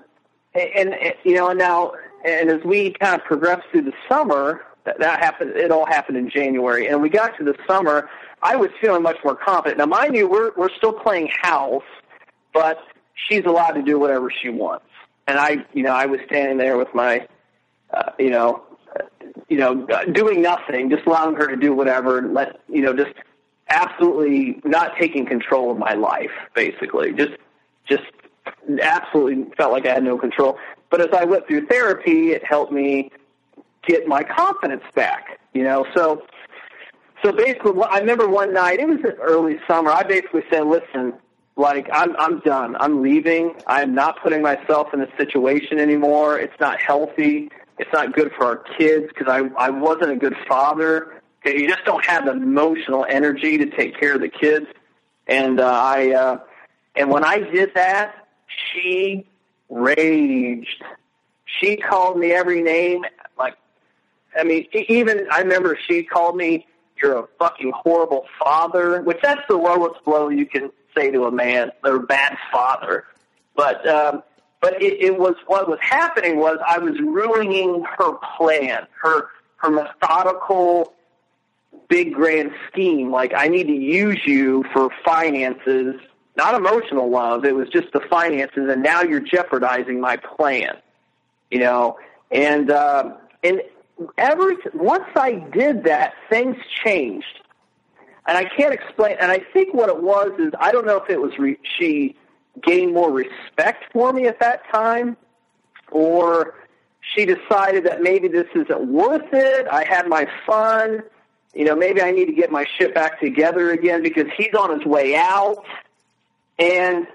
and, and you know, and now, and as we kind of progressed through the summer, that, that happened, it all happened in January. And we got to the summer, I was feeling much more confident. Now, mind you, we're we're still playing house, but she's allowed to do whatever she wants. And I, you know, I was standing there with my, uh, you know, you know, doing nothing, just allowing her to do whatever, and let you know, just absolutely not taking control of my life, basically. Just, just absolutely felt like I had no control. But as I went through therapy, it helped me get my confidence back. You know, so so basically, I remember one night. It was early summer. I basically said, "Listen, like I'm I'm done. I'm leaving. I'm not putting myself in this situation anymore. It's not healthy. It's not good for our kids because I I wasn't a good father. You just don't have the emotional energy to take care of the kids. And uh, I uh, and when I did that, she raged. She called me every name. Like, I mean, even I remember she called me you're a fucking horrible father, which that's the lowest blow you can say to a man, A bad father. But um, but it, it was what was happening was I was ruining her plan, her her methodical big grand scheme. Like I need to use you for finances, not emotional love. It was just the finances, and now you're jeopardizing my plan. You know, and uh, and ever once I did that, things changed, and I can't explain. And I think what it was is I don't know if it was re, she gained more respect for me at that time, or she decided that maybe this isn't worth it. I had my fun. You know, maybe I need to get my shit back together again because he's on his way out. And,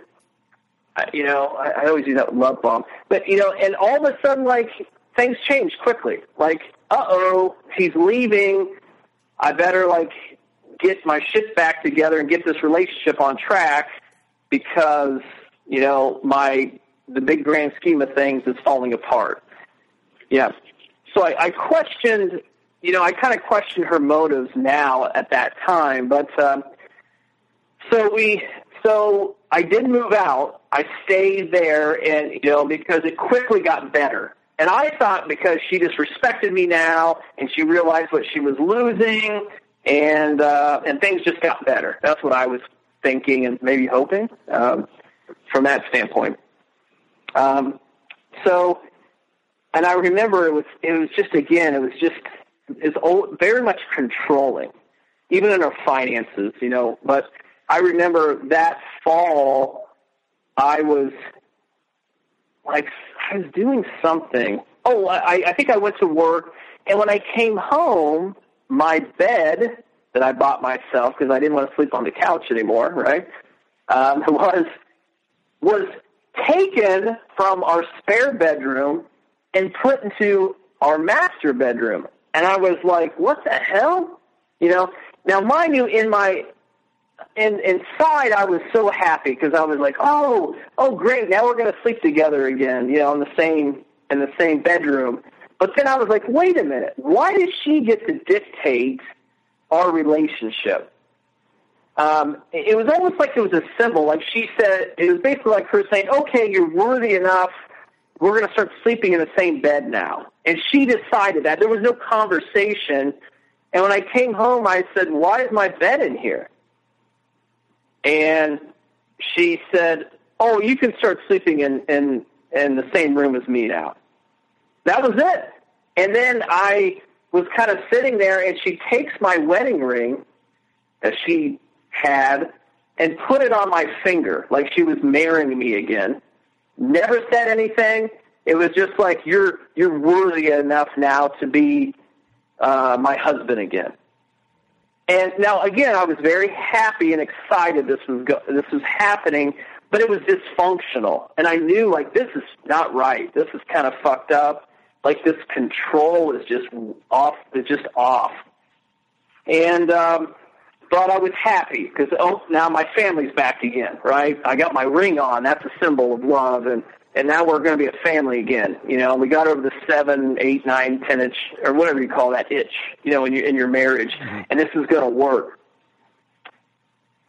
you know, I, I always use that love bomb. But, you know, and all of a sudden, like, things change quickly. Like, uh oh, he's leaving. I better like get my shit back together and get this relationship on track. Because you know my the big grand scheme of things is falling apart. Yeah. So I, I questioned, you know, I kind of questioned her motives now at that time, but um, so we, so I did move out. I stayed there, and you know, because it quickly got better. And I thought because she just respected me now, and she realized what she was losing, and uh, and things just got better. That's what I was thinking and maybe hoping um, from that standpoint. Um, so, and I remember it was it was just again it was just is very much controlling, even in our finances, you know. But I remember that fall, I was like I was doing something. Oh, I, I think I went to work, and when I came home, my bed that I bought myself because I didn't want to sleep on the couch anymore, right? Um, was was taken from our spare bedroom and put into our master bedroom. And I was like, what the hell? You know, now mind you, in my, in, inside I was so happy because I was like, oh, oh great, now we're going to sleep together again, you know, in the same, in the same bedroom. But then I was like, wait a minute, why does she get to dictate our relationship? um, it was almost like it was a symbol. Like she said, it was basically like her saying, "Okay, you're worthy enough. We're going to start sleeping in the same bed now." And she decided that there was no conversation. And when I came home, I said, "Why is my bed in here?" And she said, "Oh, you can start sleeping in in in the same room as me now." That was it. And then I was kind of sitting there, and she takes my wedding ring that she had and put it on my finger like she was marrying me again. Never said anything. It was just like you're you're worthy enough now to be uh, my husband again. And now again, I was very happy and excited this was go- this was happening, but it was dysfunctional, and I knew like this is not right. This is kind of fucked up. Like this control is just off. It's just off. And um, thought I was happy because oh now my family's back again, right? I got my ring on. That's a symbol of love, and and now we're going to be a family again. You know, we got over the seven, eight, nine, ten inch or whatever you call that itch. You know, in your in your marriage, mm-hmm. and this is going to work.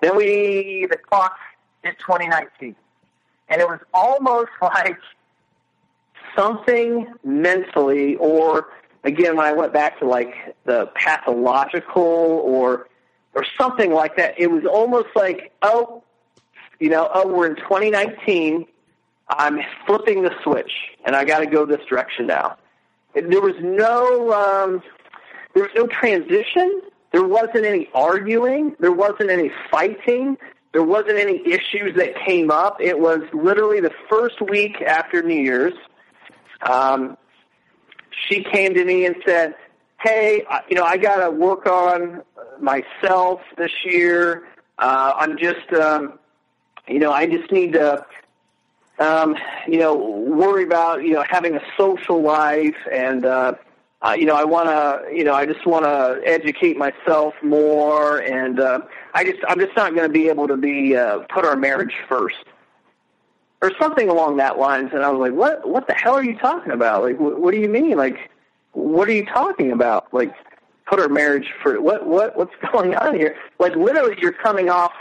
Then we the clock hit 2019, and it was almost like something mentally or again when I went back to like the pathological or or something like that. It was almost like, oh, you know, oh, we're in 2019. I'm flipping the switch, and I got to go this direction now. There was no, um, there was no transition. There wasn't any arguing. There wasn't any fighting. There wasn't any issues that came up. It was literally the first week after New Year's. Um, she came to me and said, hey, you know, I got to work on myself this year. Uh, I'm just, um, you know, I just need to, um, you know, worry about, you know, having a social life and, uh, uh, you know, I want to, you know, I just want to educate myself more, and uh, I just, I'm just not going to be able to be uh, put our marriage first, or something along that lines. And I was like, what, what the hell are you talking about? Like, what, what do you mean? Like, what are you talking about? Like, put our marriage for what? What? What's going on here? Like, literally, you're coming off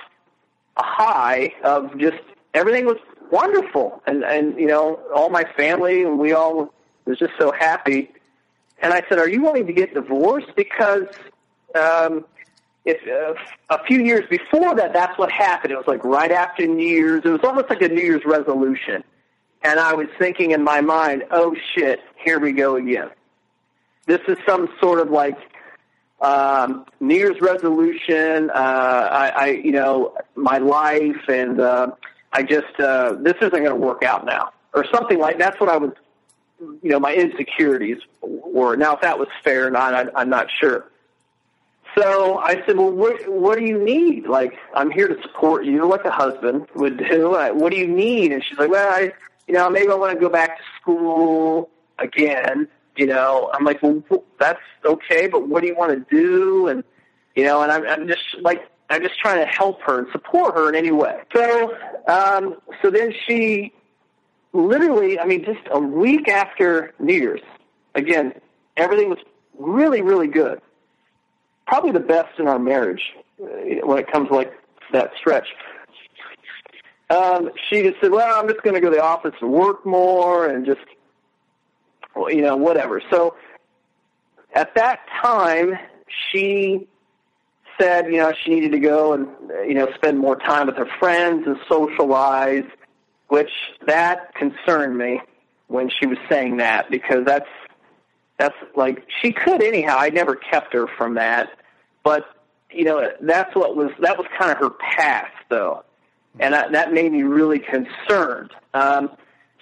a high of just everything was wonderful, and and you know, all my family and we all was just so happy. And I said, "Are you wanting to get divorced?" Because um, if uh, a few years before that, that's what happened. It was like right after New Year's. It was almost like a New Year's resolution. And I was thinking in my mind, "Oh shit, here we go again." this is some sort of like um, New Year's resolution. Uh, I, I, you know, my life, and uh, I just uh, this isn't going to work out now, or something like that's what I was. You know, my insecurities were. Now, if that was fair or not, I, I'm not sure. So I said, "Well, what, what do you need? Like, I'm here to support you, like a husband would do. What do you need?" And she's like, "Well, I, you know, maybe I want to go back to school again." you know, I'm like, well, that's okay, but what do you want to do? And, you know, and I'm, I'm just like I'm just trying to help her and support her in any way. So, um, so then she literally, I mean, just a week after New Year's, again, everything was really, really good. Probably the best in our marriage uh, when it comes to like that stretch. Um, she just said, "Well, I'm just going to go to the office and work more, and just, well, you know, whatever." So, at that time, she said, you know, she needed to go and, you know, spend more time with her friends and socialize, which that concerned me when she was saying that because that's that's like she could anyhow. I never kept her from that, but you know, that's what was that was kind of her past though, and that, that made me really concerned. Um,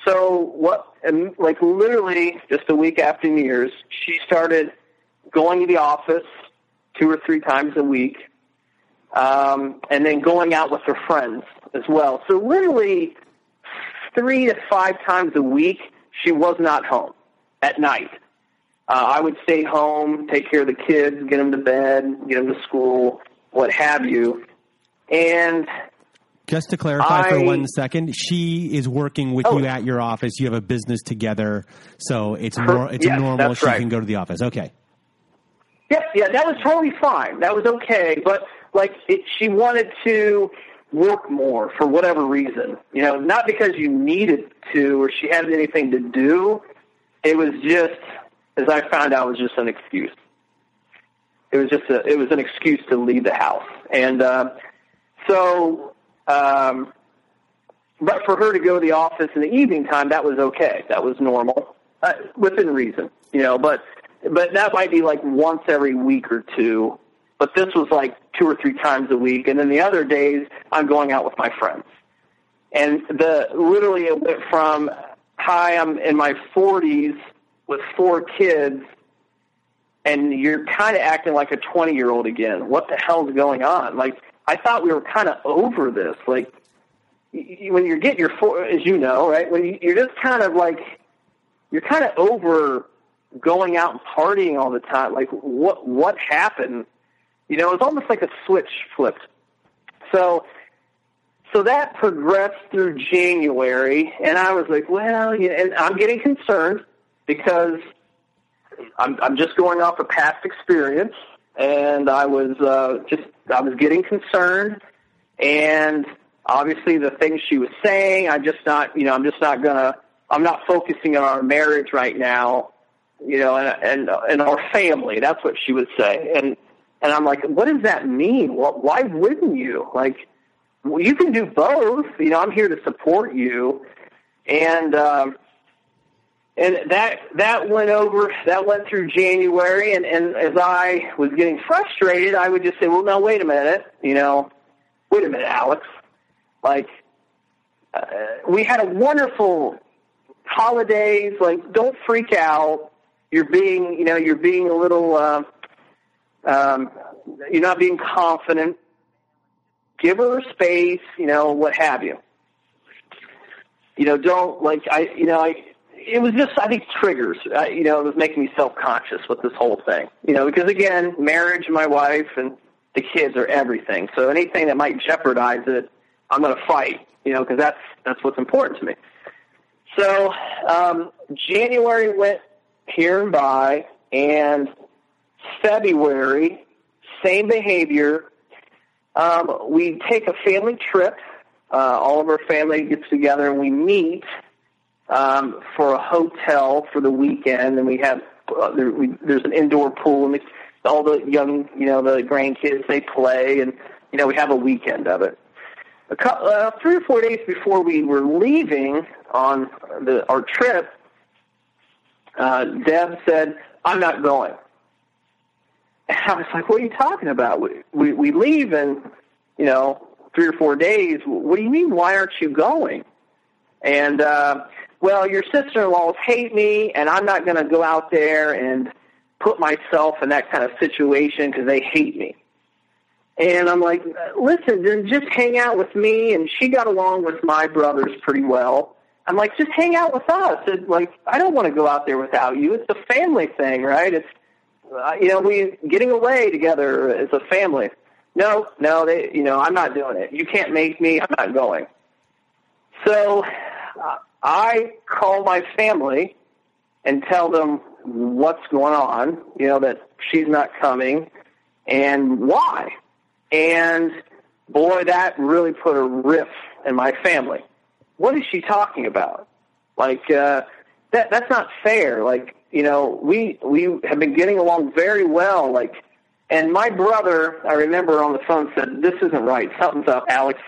so what? And like literally, just a week after New Year's, she started going to the office two or three times a week, um, and then going out with her friends as well. So literally three to five times a week, she was not home at night. Uh, I would stay home, take care of the kids, get them to bed, get them to school, what have you. And just to clarify I, for one second, she is working with Oh. you at your office. You have a business together, so it's Her- nor- it's yes, normal. She right. can go to the office. Okay. Yes, yeah, that was totally fine. That was okay, but like it, she wanted to work more for whatever reason. You know, not because you needed to or she had anything to do. It was just, as I found out, was just an excuse. It was just a, it was an excuse to leave the house, and uh, so. Um, but for her to go to the office in the evening time, that was okay. That was normal, uh, within reason, you know. But but that might be like once every week or two. But this was like two or three times a week, and then the other days I'm going out with my friends. And the literally it went from hi, I'm in my 40s with four kids, and you're kind of acting like a 20 year old again. What the hell's going on? Like I thought we were kind of over this. Like when you're getting your four, as you know, right? When you, you're just kind of like you're kind of over going out and partying all the time. Like what what happened? You know, it's almost like a switch flipped. So so that progressed through January, and I was like, well, you know, and I'm getting concerned because I'm I'm just going off of past experience, and I was uh, just I was getting concerned, and obviously the things she was saying, I'm just not you know I'm just not gonna I'm not focusing on our marriage right now, you know, and and and our family. That's what she would say, and and I'm like, what does that mean? Why wouldn't you like? Well, you can do both. You know, I'm here to support you, and. Um, and that that went over that went through January and and as I was getting frustrated I would just say well no wait a minute you know wait a minute Alex. Like uh, we had a wonderful holidays. Like don't freak out. You're being you know you're being a little uh, um, you're not being confident. Give her space you know what have you. You know don't like I you know I it was just I think triggers. Uh, you know, it was making me self conscious with this whole thing. You know, because again, marriage, my wife, and the kids are everything. So anything that might jeopardize it, I'm going to fight. You know, because that's that's what's important to me. So um, January went here and by, and February, same behavior. Um, we take a family trip. Uh, all of our family gets together and we meet um, for a hotel for the weekend, and we have uh, there, we, there's an indoor pool, and it's, all the young, you know, the grandkids they play, and you know we have a weekend of it. A couple, uh, three or four days before we were leaving on the, our trip, uh, Deb said, "I'm not going." And I was like, "What are you talking about? We we, we leave in, you know, three or four days. What do you mean? Why aren't you going?" And uh, well, your sister-in-laws hate me, and I'm not going to go out there and put myself in that kind of situation because they hate me. And I'm like, listen, then just hang out with me. And she got along with my brothers pretty well. I'm like, just hang out with us. And like, I don't want to go out there without you. It's a family thing, right? It's, uh, you know, we getting away together as a family. no, no, they, you know, I'm not doing it. You can't make me. I'm not going. So uh, I call my family and tell them what's going on. You know that she's not coming and why. And boy, that really put a riff in my family. What is she talking about? Like uh, that that's not fair. Like you know, we we have been getting along very well. Like, and my brother, I remember on the phone said, "This isn't right. Something's up, Alex.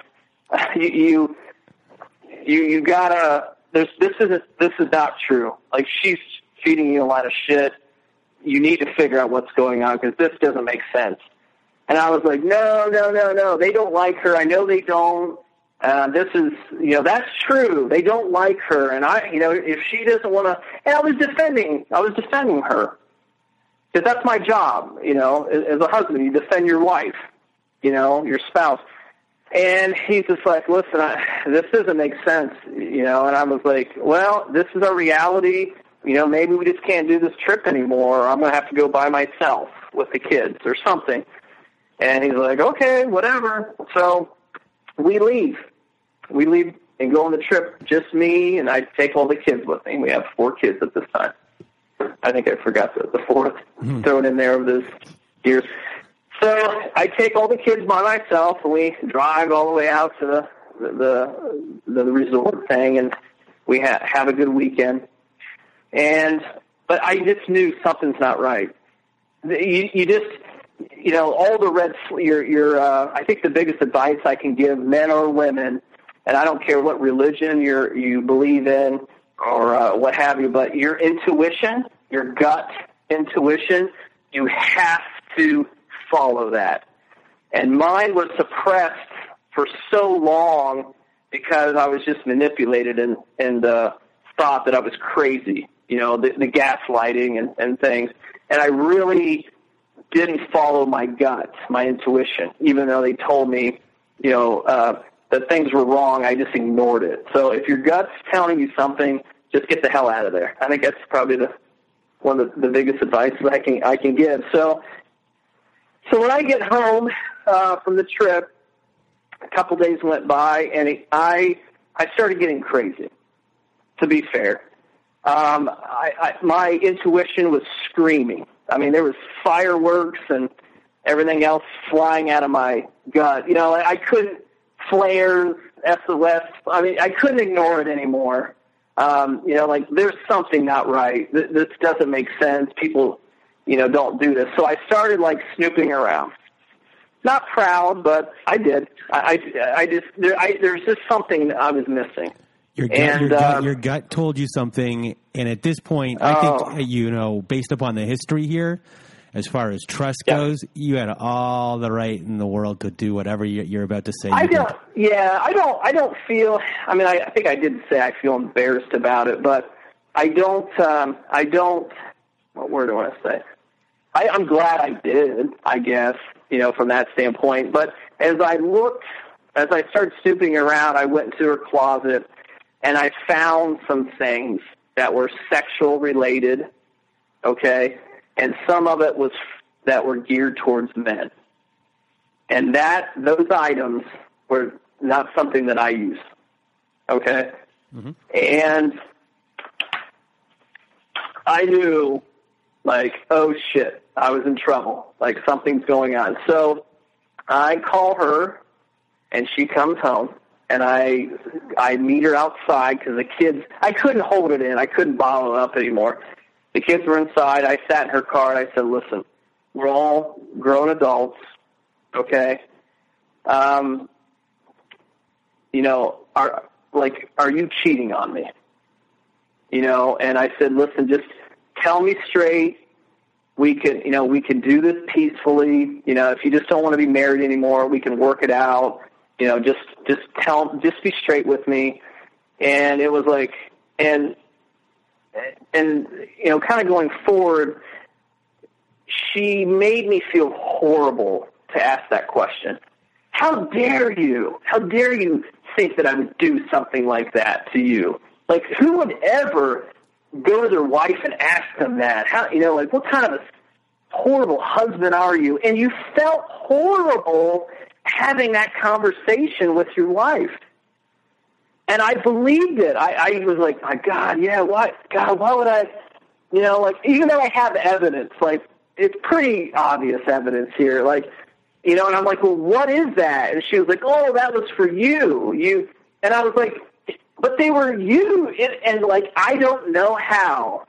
you you you, you gotta. There's this isn't this is not true. Like she's feeding you a lot of shit. You need to figure out what's going on because this doesn't make sense." And I was like, "No, no, no, no. They don't like her. I know they don't." Uh, this is, you know, that's true. They don't like her, and I, you know, if she doesn't want to, and I was defending, I was defending her, because that's my job, you know, as a husband, you defend your wife, you know, your spouse. And he's just like, listen, I, this doesn't make sense, you know. And I was like, well, this is our reality. You know, maybe we just can't do this trip anymore. Or I'm going to have to go by myself with the kids or something. And he's like, okay, whatever. So we leave. We leave and go on the trip, just me, and I take all the kids with me. We have four kids at this time. I think I forgot the, the 4th mm-hmm. thrown in there of this years. So I take all the kids by myself, and we drive all the way out to the the the, the resort thing, and we ha- have a good weekend. And but I just knew something's not right. You, you just you know, all the red, your, your, uh, I think the biggest advice I can give men or women, and I don't care what religion you're, you believe in or uh, what have you, but your intuition, your gut intuition, you have to follow that. And mine was suppressed for so long because I was just manipulated and, and, uh, thought that I was crazy, you know, the, the gaslighting and, and things. And I really, didn't follow my gut, my intuition, even though they told me, you know, uh, that things were wrong. I just ignored it. So if your gut's telling you something, just get the hell out of there. I think that's probably the one of the, the biggest advice that I can I can give. So, so when I get home uh, from the trip, a couple days went by, and it, I I started getting crazy. To be fair, um, I, I, my intuition was screaming I mean, there was fireworks and everything else flying out of my gut. You know, I couldn't flares, SOS. I mean, I couldn't ignore it anymore. Um, you know, like there's something not right. This doesn't make sense. People, you know, don't do this. So I started like snooping around. Not proud, but I did. I, I, I just there, I, there's just something I was missing. Your gut, and, your, gut, uh, your gut told you something, and at this point, I think oh. you know, based upon the history here, as far as trust yeah. goes, you had all the right in the world to do whatever you're about to say. I don't. Yeah, I don't. I don't feel. I mean, I, I think I did say I feel embarrassed about it, but I don't. Um, I don't. What word do I want to say? I, I'm glad I did. I guess you know from that standpoint. But as I looked, as I started snooping around, I went into her closet and I found some things that were sexual related, okay, and some of it was that were geared towards men. And that those items were not something that I use. Okay? Mm-hmm. And I knew like, oh shit, I was in trouble. Like something's going on. So I call her and she comes home and I I meet her outside because the kids I couldn't hold it in. I couldn't bottle it up anymore. The kids were inside. I sat in her car and I said, "Listen, we're all grown adults, okay? Um, you know, are like are you cheating on me? You know?" And I said, "Listen, just tell me straight. We can, you know, we can do this peacefully. You know, if you just don't want to be married anymore, we can work it out." you know, just just tell, just be straight with me. And it was like, and and you know, kind of going forward, she made me feel horrible to ask that question. How dare you? How dare you think that I would do something like that to you? Like, who would ever go to their wife and ask them that? How, you know, like, what kind of a horrible husband are you? And you felt horrible having that conversation with your wife. And I believed it. I, I was like, my God, yeah, what? God, why would I? You know, like, even though I have evidence, like, it's pretty obvious evidence here. Like, you know, and I'm like, well, what is that? And she was like, oh, that was for you. You, and I was like, but they were you. And, and like, I don't know how.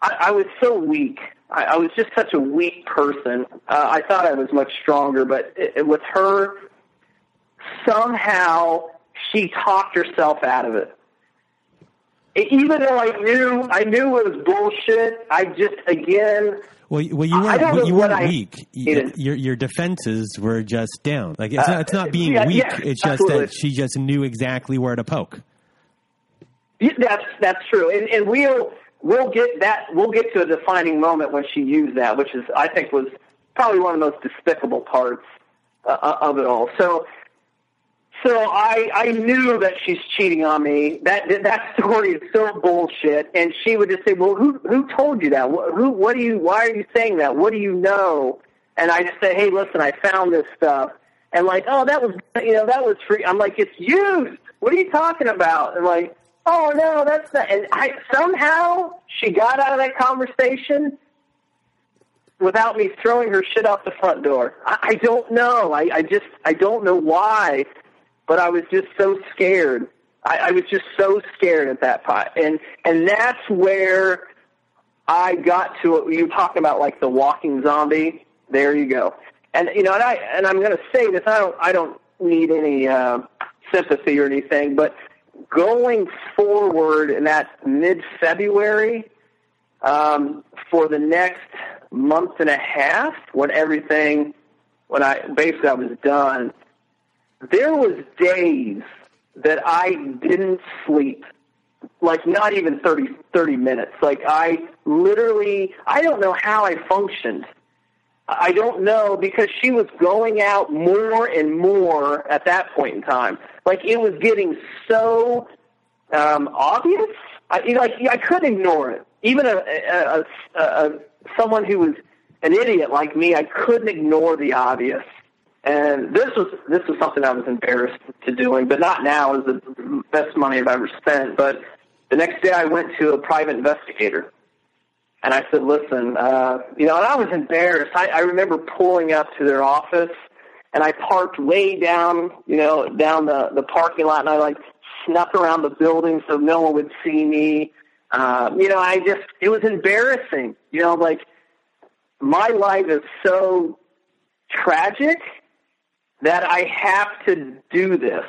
I, I was so weak. I, I was just such a weak person. Uh, I thought I was much stronger, but it, it, with her, somehow she talked herself out of it. Even though I knew, I knew it was bullshit. I just again. Well, well, you weren't. You weren't weak. Your your defenses were just down. Like it's uh, not. It's not being yeah, weak. Yeah, it's just absolutely. that she just knew exactly where to poke. That's that's true, and and we'll we'll get that. We'll get to a defining moment when she used that, which is I think was probably one of the most despicable parts uh, of it all. So so I, I knew that she's cheating on me. That that story is so bullshit. And she would just say, "Well, who who told you that? Who what do you? Why are you saying that? What do you know?" And I just say, "Hey, listen, I found this stuff." And like, "Oh, that was you know that was free." I'm like, "It's used. What are you talking about?" And like, "Oh no, that's not." And I somehow she got out of that conversation without me throwing her shit out the front door. I, I don't know. I, I just I don't know why but I was just so scared. I, I was just so scared at that point, and and that's where I got to. You talking about like the walking zombie? There you go. And you know, and I and I'm going to say this. I don't. I don't need any uh, sympathy or anything, but going forward in that mid February um, for the next month and a half, when everything, when I basically I was done, there was days that I didn't sleep like not even 30, 30 minutes. Like I literally, I don't know how I functioned. I don't know because she was going out more and more at that point in time. Like it was getting so um, obvious. I, you know, like I couldn't ignore it. Even a, a, a, a someone who was an idiot like me, I couldn't ignore the obvious. And this was this was something I was embarrassed to doing, but not now. is the best money I've ever spent. But the next day, I went to a private investigator, and I said, "Listen, uh, you know," and I was embarrassed. I, I remember pulling up to their office, and I parked way down, you know, down the the parking lot, and I like snuck around the building so no one would see me. Um, you know, I just it was embarrassing. You know, like my life is so tragic that I have to do this.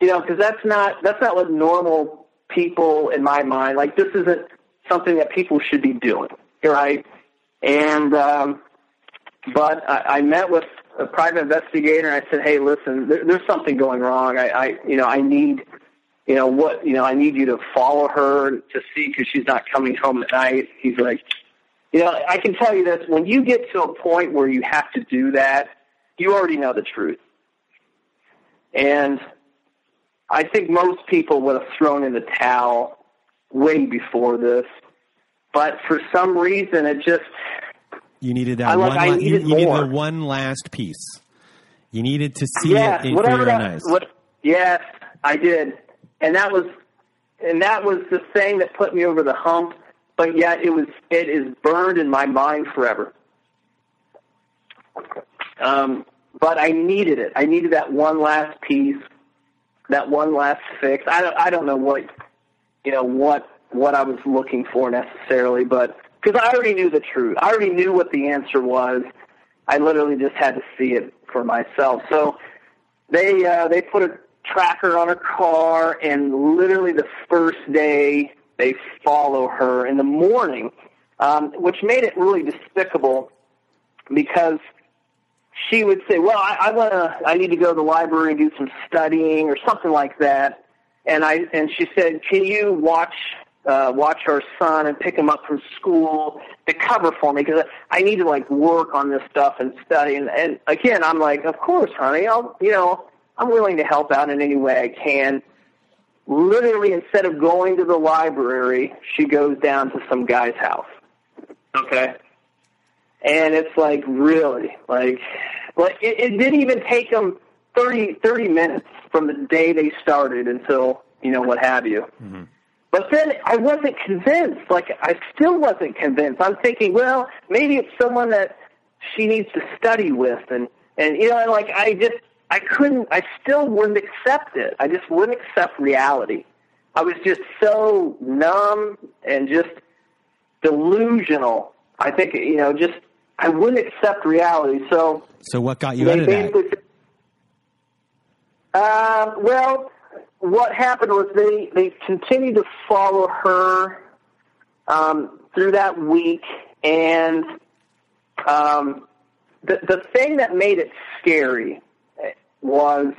You know, because that's not that's not what normal people in my mind like. This isn't something that people should be doing, right? And um, but I, I met with a private investigator and I said, "Hey, listen, there, there's something going wrong. I, I, you know, I need, you know, what, you know, I need you to follow her to see because she's not coming home at night." He's like, "You know, I can tell you this: when you get to a point where you have to do that, you already know the truth. And I think most people would have thrown in the towel way before this. But for some reason, it just. You needed that one. La- needed you, you needed the one last piece. You needed to see yes, it in your that, eyes. What, yes, I did, and that was, and that was the thing that put me over the hump. But yet, it was it is burned in my mind forever. Um, but I needed it. I needed that one last piece, that one last fix. I don't, I don't know what, you know, what, what I was looking for necessarily, but because I already knew the truth. I already knew what the answer was. I literally just had to see it for myself. So they, uh, they put a tracker on her car and literally the first day they follow her in the morning, um, which made it really despicable because she would say, "Well, I, I want to. I need to go to the library and do some studying or something like that." And I and she said, "Can you watch uh, watch our son and pick him up from school to cover for me because I need to like work on this stuff and study." And, and again, I'm like, "Of course, honey. I'll you know I'm willing to help out in any way I can." Literally, instead of going to the library, she goes down to some guy's house. Okay and it's like really like like it, it didn't even take them 30, 30 minutes from the day they started until you know what have you. Mm-hmm. But then I wasn't convinced. Like I still wasn't convinced. I'm thinking, well, maybe it's someone that she needs to study with, and and you know, like I just I couldn't. I still wouldn't accept it. I just wouldn't accept reality. I was just so numb and just delusional. I think you know, just I wouldn't accept reality. So, so what got you out of that? Uh, well, what happened was they they continued to follow her um, through that week, and um, the the thing that made it scary was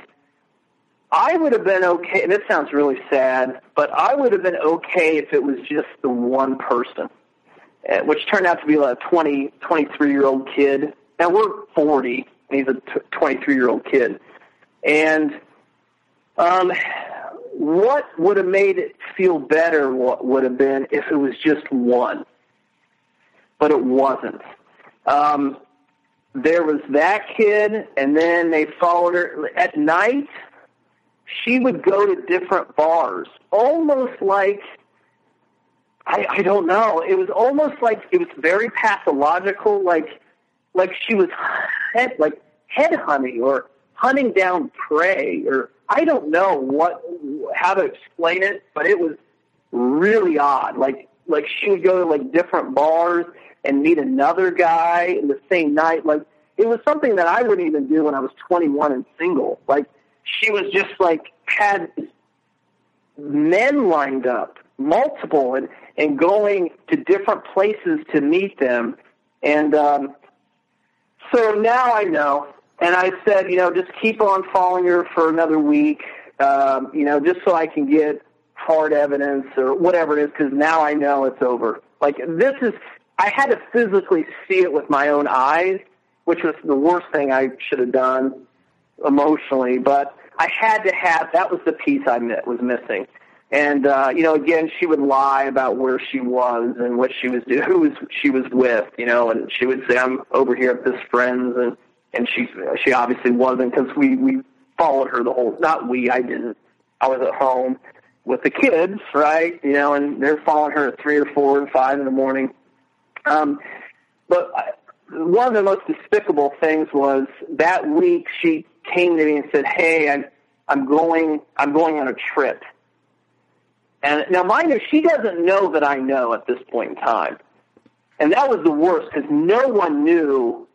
I would have been okay. This sounds really sad, but I would have been okay if it was just the one person, eh, which turned out to be like a 20, 23 year old kid. Now we're 40, and he's a 23 year old kid. And um, what would have made it feel better would have been if it was just one, but it wasn't. Um, there was that kid, and then they followed her at night. She would go to different bars, almost like I, I don't know. It was almost like it was very pathological, like like she was head like head hunting or hunting down prey, or I don't know what how to explain it, but it was really odd. Like like she would go to like different bars and meet another guy in the same night. Like it was something that I wouldn't even do when I was 21 and single. Like she was just like had men lined up, multiple, and and going to different places to meet them. And um, so now I know. And I said, you know, just keep on following her for another week, um, you know, just so I can get hard evidence or whatever it is, because now I know it's over. Like this is I had to physically see it with my own eyes, which was the worst thing I should have done emotionally. But I had to have that was the piece I was missing. And uh, you know, again, she would lie about where she was and what she was doing, who was she was with, you know, and she would say, "I'm over here at this friend's," and and she she obviously wasn't because we we followed her the whole. Not we, I didn't. I was at home with the kids, right? You know, and they're following her at three or four and five in the morning um, but I, one of the most despicable things was that week she came to me and said, "Hey, I'm I'm going I'm going on a trip." And now, mind you, she doesn't know that I know at this point in time, and that was the worst because no one knew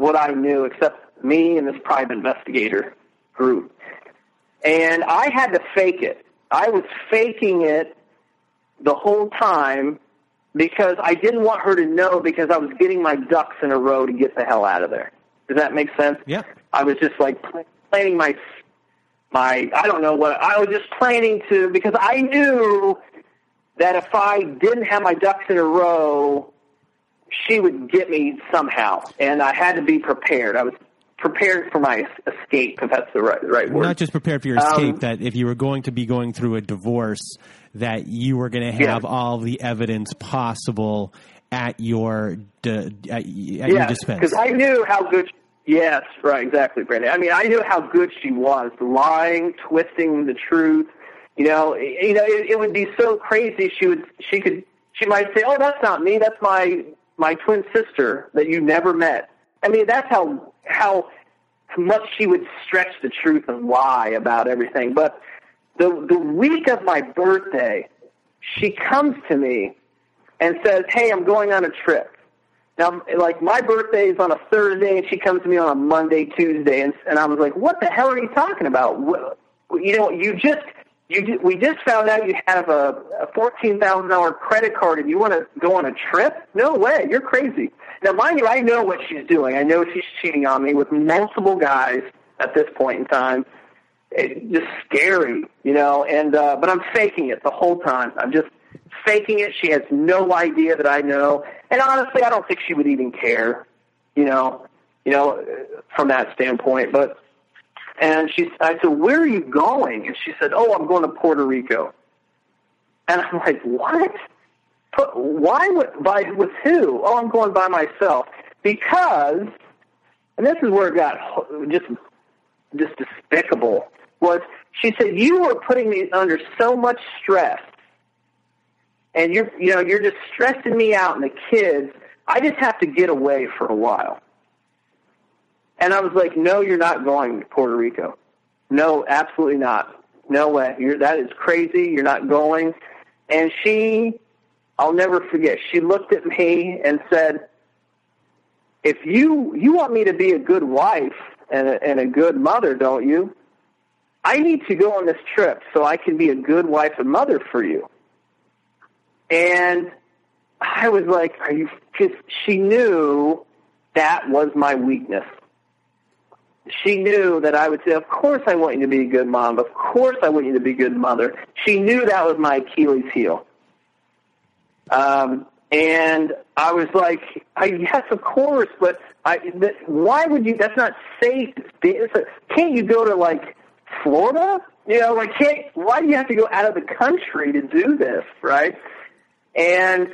what I knew except me and this private investigator group. And I had to fake it. I was faking it the whole time because I didn't want her to know because I was getting my ducks in a row to get the hell out of there. Does that make sense? Yeah. I was just like planning my my I don't know what I was just planning to because I knew that if I didn't have my ducks in a row, she would get me somehow, and I had to be prepared. I was prepared for my escape, if that's the right right word. Not just prepared for your escape. Um, that if you were going to be going through a divorce, that you were going to have yeah. all the evidence possible at your at, at yeah, your dispense. Because I knew how good. She, yes, right, exactly, Brandon. I mean, I knew how good she was, lying, twisting the truth. You know, you know, it, it would be so crazy. She would, she could, she might say, "Oh, that's not me. That's my my twin sister that you never met." I mean, that's how how much she would stretch the truth and lie about everything. But the the week of my birthday, she comes to me and says, "Hey, I'm going on a trip." Now, like my birthday is on a Thursday, and she comes to me on a Monday, Tuesday, and and I was like, "What the hell are you talking about? You know, you just you we just found out you have a, a fourteen thousand dollar credit card, and you want to go on a trip? No way, you're crazy." Now, mind you, I know what she's doing. I know she's cheating on me with multiple guys at this point in time. It's just scary, you know. And uh, but I'm faking it the whole time. I'm just faking it. She has no idea that I know, and honestly, I don't think she would even care, you know, you know, from that standpoint. But and she, I said, "Where are you going?" And she said, "Oh, I'm going to Puerto Rico." And I'm like, "What?" But Why? would, By with who? Oh, I'm going by myself. because, and this is where it got just just despicable. Was she said you are putting me under so much stress, and you're you know you're just stressing me out and the kids. I just have to get away for a while. And I was like, no, you're not going to Puerto Rico. No, absolutely not. No way. You're, that is crazy. You're not going. And she, I'll never forget, she looked at me and said, if you, you want me to be a good wife and a, and a good mother, don't you? I need to go on this trip so I can be a good wife and mother for you. And I was like, are you, because she knew that was my weakness she knew that I would say, of course I want you to be a good mom. Of course I want you to be a good mother. She knew that was my Achilles heel. Um, and I was like, I, yes, of course, but I, th- why would you, that's not safe. It's a, can't you go to like Florida? You know, like, can't, why do you have to go out of the country to do this, right? And,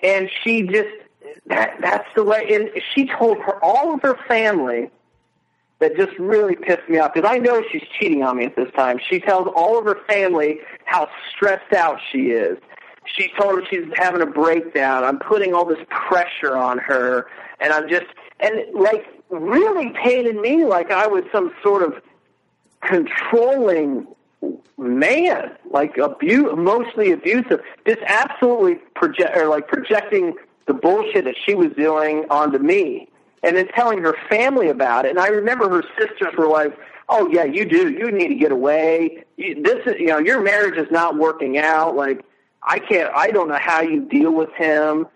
and she just, that, that's the way, and she told her, all of her family, that just really pissed me off because I know she's cheating on me at this time. She tells all of her family how stressed out she is. She told her she's having a breakdown. I'm putting all this pressure on her, and I'm just and like really painted me like I was some sort of controlling man, like abu- emotionally abusive. Just absolutely project or like projecting the bullshit that she was doing onto me and then telling her family about it. And I remember her sisters were like, "Oh yeah, you do. You need to get away. You, this is, you know, your marriage is not working out. Like, I can't. I don't know how you deal with him."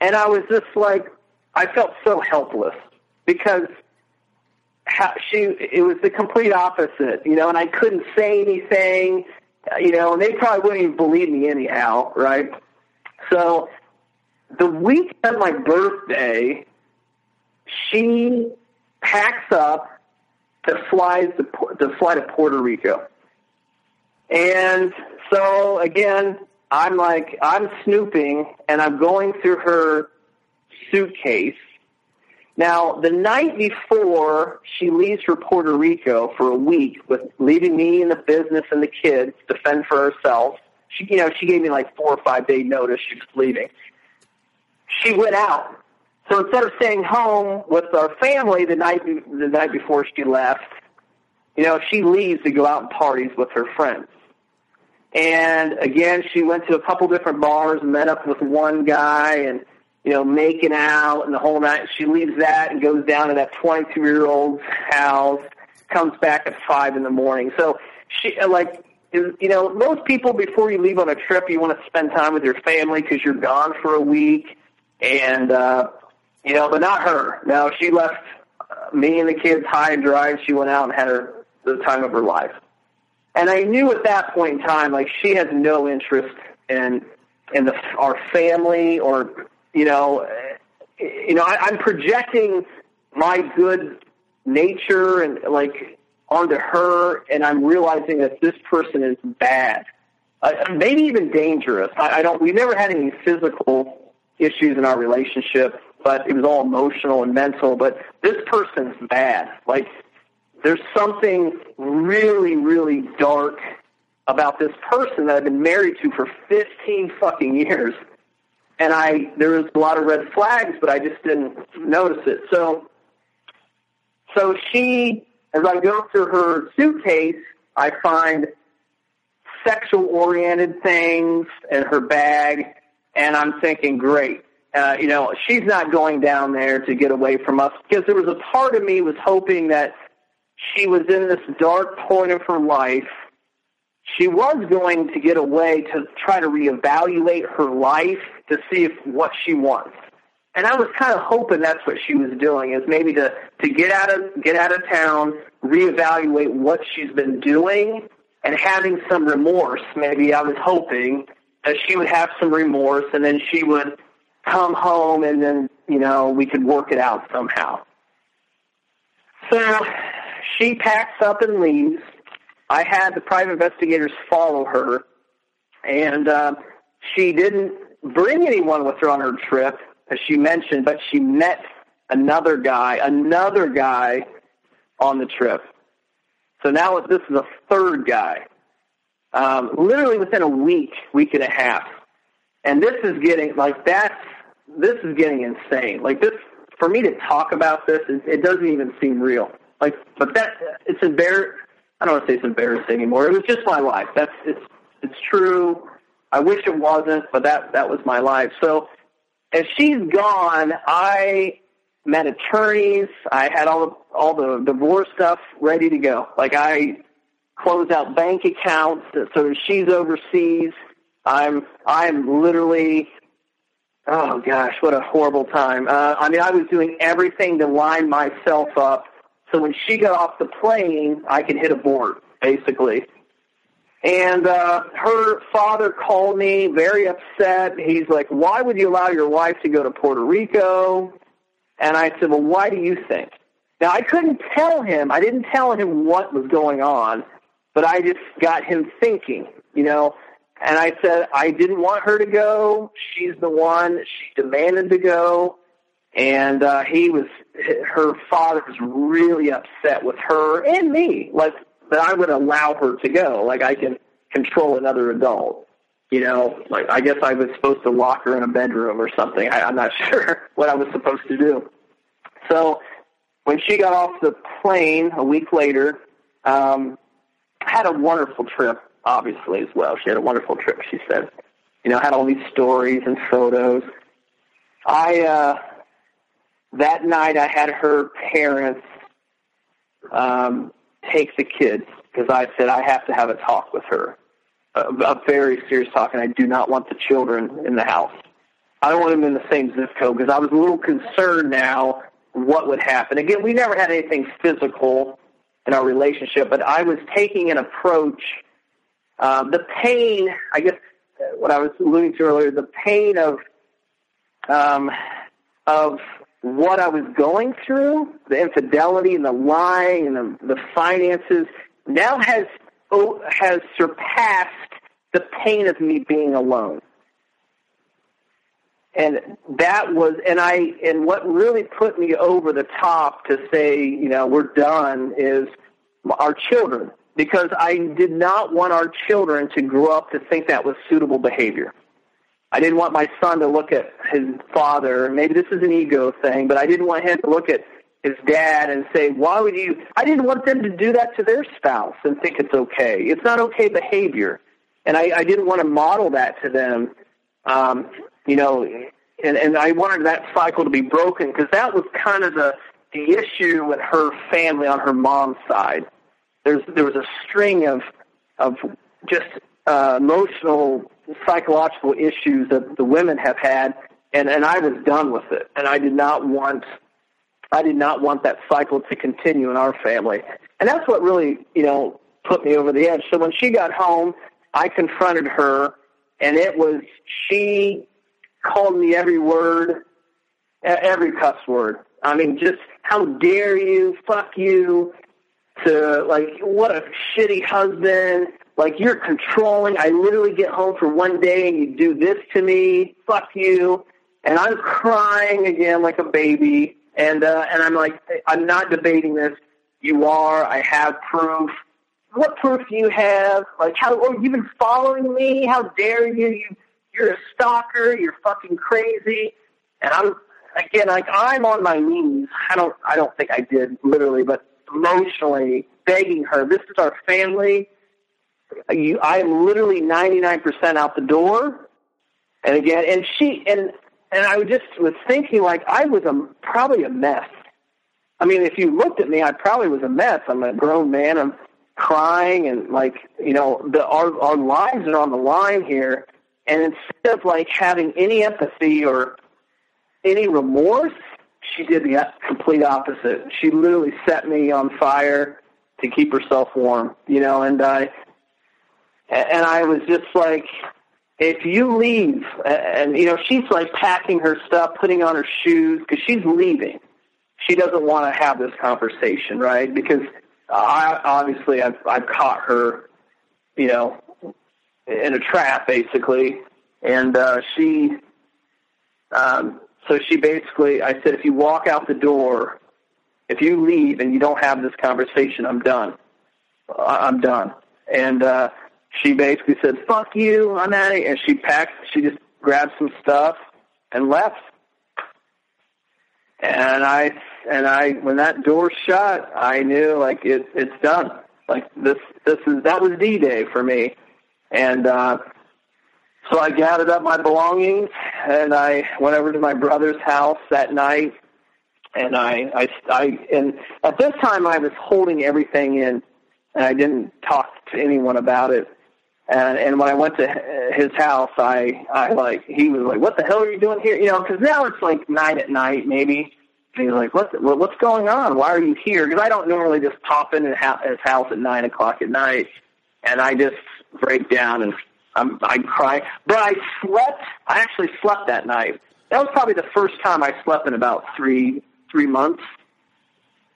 And I was just like, I felt so helpless because how she it was the complete opposite, you know, and I couldn't say anything, you know, and they probably wouldn't even believe me anyhow, right? So the week of my birthday, she packs up to fly to, to fly to Puerto Rico. And so again, I'm like I'm snooping and I'm going through her suitcase. Now, the night before she leaves for Puerto Rico for a week with leaving me in the business and the kids to fend for herself. She you know, she gave me like four or five day notice she was leaving. She went out so instead of staying home with our family the night the night before she left, you know, she leaves to go out and parties with her friends. And again, she went to a couple different bars, met up with one guy, and you know, making out and the whole night. She leaves that and goes down to that 22 year old's house, comes back at five in the morning. So she like. You know, most people before you leave on a trip, you want to spend time with your family because you're gone for a week, and uh, you know, but not her. No, she left uh, me and the kids high and dry, and she went out and had her the time of her life. And I knew at that point in time, like she has no interest in in the our family or you know, you know, I, I'm projecting my good nature and like onto her, and I'm realizing that this person is bad, uh, maybe even dangerous. I, I don't. We never had any physical issues in our relationship but it was all emotional and mental. But this person's bad. Like there's something really, really dark about this person that I've been married to for 15 fucking years. And I, there was a lot of red flags, but I just didn't notice it. So, so she, as I go through her suitcase, I find sexual oriented things in her bag, and I'm thinking, great, uh, you know, she's not going down there to get away from us because there was a part of me was hoping that she was in this dark point of her life. She was going to get away to try to reevaluate her life to see if what she wants. And I was kind of hoping that's what she was doing is maybe to, to get out of get out of town, reevaluate what she's been doing and having some remorse. Maybe I was hoping that she would have some remorse and then she would come home and then, you know, we could work it out somehow. So she packs up and leaves. I had the private investigators follow her, and uh, she didn't bring anyone with her on her trip, as she mentioned, but she met another guy, another guy on the trip. So now this is a third guy. Um, literally within a week, week and a half. And this is getting, like, that's, this is getting insane. Like, this, for me to talk about this, it, it doesn't even seem real. Like, but that, it's embarrassing. I don't want to say it's embarrassing anymore. It was just my life. That's, it's, it's true. I wish it wasn't, but that, that was my life. So, as she's gone, I met attorneys. I had all the, all the divorce stuff ready to go. Like I closed out bank accounts so she's overseas. I'm I'm literally oh gosh, what a horrible time. Uh, I mean, I was doing everything to line myself up so when she got off the plane, I could hit a board basically. And uh, her father called me very upset. He's like, "Why would you allow your wife to go to Puerto Rico?" And I said, "Well, why do you think?" Now I couldn't tell him. I didn't tell him what was going on, but I just got him thinking, you know. And I said, I didn't want her to go. She's the one. She demanded to go. And uh, he was, her father was really upset with her and me, like that I would allow her to go. Like I can control another adult. You know, like I guess I was supposed to lock her in a bedroom or something. I, I'm not sure what I was supposed to do. So when she got off the plane a week later, um, had a wonderful trip, obviously, as well. She had a wonderful trip, she said. You know, had all these stories and photos. I, uh, that night I had her parents, um, take the kids because I said I have to have a talk with her. A, a very serious talk, and I do not want the children in the house. I don't want them in the same zip code because I was a little concerned now what would happen. Again, we never had anything physical in our relationship, but I was taking an approach. Um, the pain, I guess, what I was alluding to earlier, the pain of um, of what I was going through, the infidelity and the lying and the, the finances, now has oh, has surpassed the pain of me being alone. And that was and i and what really put me over the top to say you know we're done is our children because i did not want our children to grow up to think that was suitable behavior. I didn't want my son to look at his father maybe this is an ego thing but i didn't want him to look at his dad and say why would you i didn't want them to do that to their spouse and think it's okay. It's not okay behavior. And i i didn't want to model that to them um, you know, and, and I wanted that cycle to be broken because that was kind of the the issue with her family on her mom's side. There's there was a string of of just uh, emotional, psychological issues that the women have had, and and I was done with it, and I did not want I did not want that cycle to continue in our family, and that's what really you know put me over the edge. So when she got home, I confronted her, and it was she called me every word, every cuss word. I mean, just how dare you, fuck you, to like, what a shitty husband. Like, you're controlling. I literally get home for one day and you do this to me. Fuck you. And I'm crying again like a baby. And, uh, and I'm like, I'm not debating this. You are. I have proof. What proof do you have? Like, how, oh, you've been following me? How dare you? You you're a stalker, you're fucking crazy. And I'm again like I'm on my knees. I don't I don't think I did literally, but emotionally begging her, this is our family. You I am literally ninety nine percent out the door. And again and she and and I just was thinking like I was a probably a mess. I mean, if you looked at me, I probably was a mess. I'm a grown man. I'm crying and like you know the our our lives are on the line here and instead of like having any empathy or any remorse, she did the complete opposite. She literally set me on fire to keep herself warm, you know, and I and I was just like if you leave and you know she's like packing her stuff, putting on her shoes cuz she's leaving. She doesn't want to have this conversation, right? Because I obviously I've I've caught her, you know, in a trap basically, and uh, she um, so she basically, I said, if you walk out the door, if you leave and you don't have this conversation, I'm done. I'm done. And uh, she basically said, "Fuck you, I'm out of here." And she packed. She just grabbed some stuff and left. And I and I when that door shut, I knew like it it's done. Like this this is that was D Day for me. And uh so I gathered up my belongings and I went over to my brother's house that night and I I I and at this time I was holding everything in and I didn't talk to anyone about it. And and when I went to his house, I I like he was like, "What the hell are you doing here?" You know, because now it's like nine at night, maybe. And he's like, "What? What what's going on? Why are you here?" Because I don't normally just pop in his house at nine o'clock at night, and I just break down and I'm I cry. But I slept. I actually slept that night. That was probably the first time I slept in about three three months.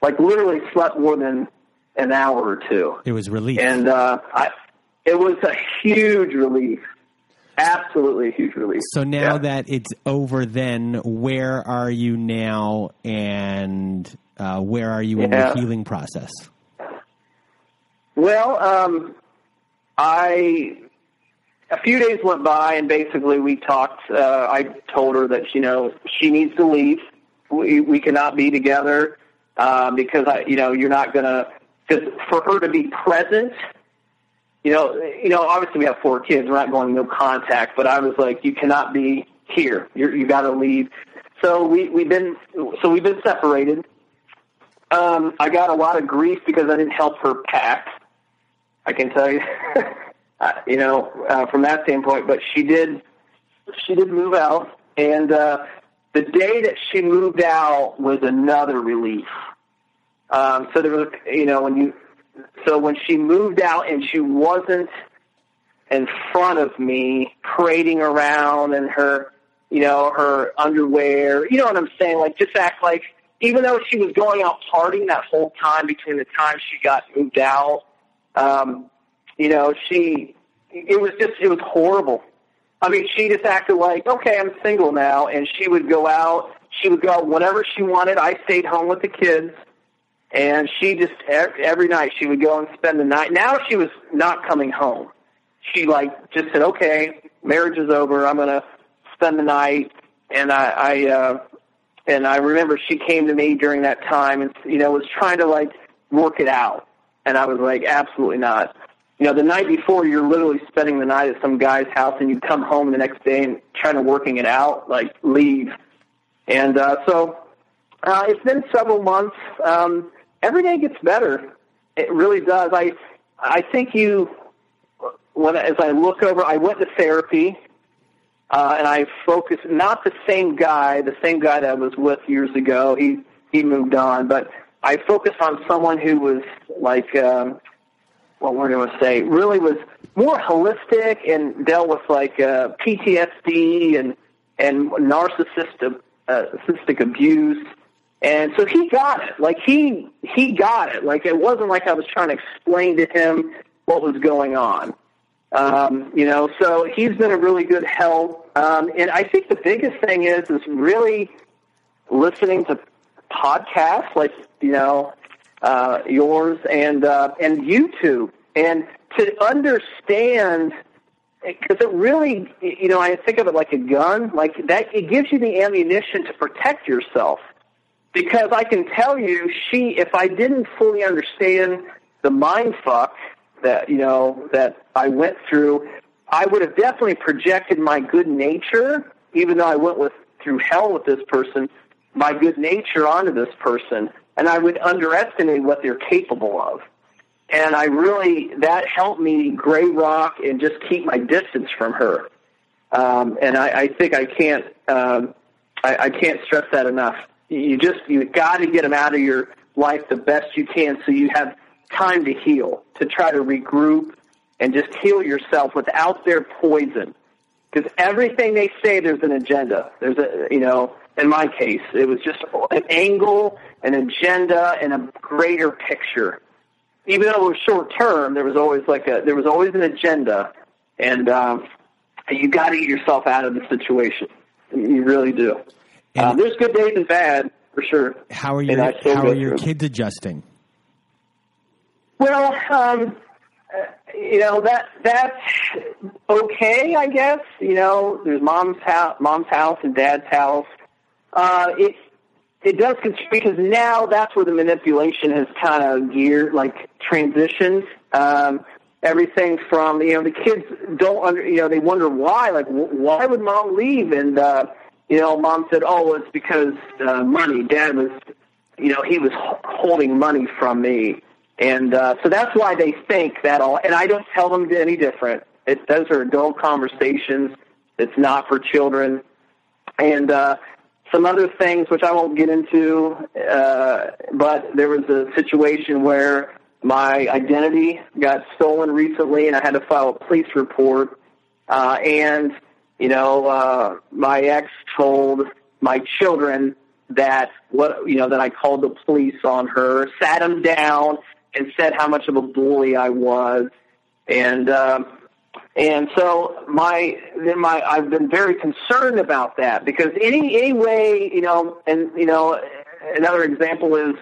Like literally slept more than an hour or two. It was relief. And uh, I, it was a huge relief. Absolutely a huge relief. So now Yeah. that it's over, then where are you now, and uh, where are you in Yeah. your healing process? Well, um, I a few days went by, and basically we talked. Uh, I told her that you know she needs to leave. We we cannot be together um, because I you know you're not gonna because for her to be present. You know, you know. Obviously, we have four kids. We're not going no contact. But I was like, you cannot be here. You're, you got to leave. So we we've been so we've been separated. Um, I got a lot of grief because I didn't help her pack. I can tell you, uh, you know, uh, from that standpoint. But she did, she did move out, and uh, the day that she moved out was another relief. Um, so there was, you know, when you, so when she moved out and she wasn't in front of me parading around in her, you know, her underwear, you know what I'm saying? Like just act like, even though she was going out partying that whole time between the time she got moved out um, you know, she, it was just, it was horrible. I mean, she just acted like, okay, I'm single now, and she would go out, she would go out whenever she wanted. I stayed home with the kids, and she just, ev- every night she would go and spend the night. Now she was not coming home. She like, just said, okay, marriage is over, I'm gonna spend the night, and I, I, uh, and I remember she came to me during that time and, you know, was trying to like work it out. And I was like, absolutely not. You know, the night before, you're literally spending the night at some guy's house, and you come home the next day and trying to working it out, like leave. And uh, so uh, it's been several months. Um, every day gets better. It really does. I I think you when as I look over, I went to therapy, uh, and I focused not the same guy, the same guy that I was with years ago. He he moved on, but I focused on someone who was like, um, what we're going to say, really was more holistic and dealt with like uh, PTSD and and narcissistic uh, abuse. And so he got it. Like he he got it. Like it wasn't like I was trying to explain to him what was going on. Um, you know, so he's been a really good help. Um, and I think the biggest thing is is really listening to podcasts like you know uh, yours and uh, and YouTube, and to understand because it really you know I think of it like a gun, like that it gives you the ammunition to protect yourself. Because I can tell you, she if I didn't fully understand the mind fuck that you know that I went through, I would have definitely projected my good nature, even though I went with through hell with this person, my good nature onto this person, and I would underestimate what they're capable of. And I really that helped me gray rock and just keep my distance from her. Um, and I, I think I can't um, I, I can't stress that enough. You just you got to get them out of your life the best you can, so you have time to heal, to try to regroup and just heal yourself without their poison. Because everything they say, there's an agenda. There's a, you know, in my case, it was just an angle, an agenda, and a greater picture. Even though it was short term, there was always like a, there was always an agenda, and um, you got to get yourself out of the situation. You really do. uh, there's good days and bad for sure. How are your How are your kids adjusting? Well, um, uh, you know that that's okay, I guess. You know, there's mom's house, mom's house, and dad's house. Uh, it it does con- because now that's where the manipulation has kind of geared, like transitioned. Um, everything from you know the kids don't under you know they wonder why like wh- why would mom leave? And uh, you know mom said oh it's because uh, money. Dad was you know he was holding money from me. And uh, so that's why they think that all and I don't tell them any different. It those are adult conversations. It's not for children. And uh, some other things which I won't get into. Uh, but there was a situation where my identity got stolen recently, and I had to file a police report. Uh, and you know, uh, my ex told my children that what you know that I called the police on her, sat them down, and said how much of a bully I was, and. Um, and so my then my I've been very concerned about that because any any way you know and you know another example is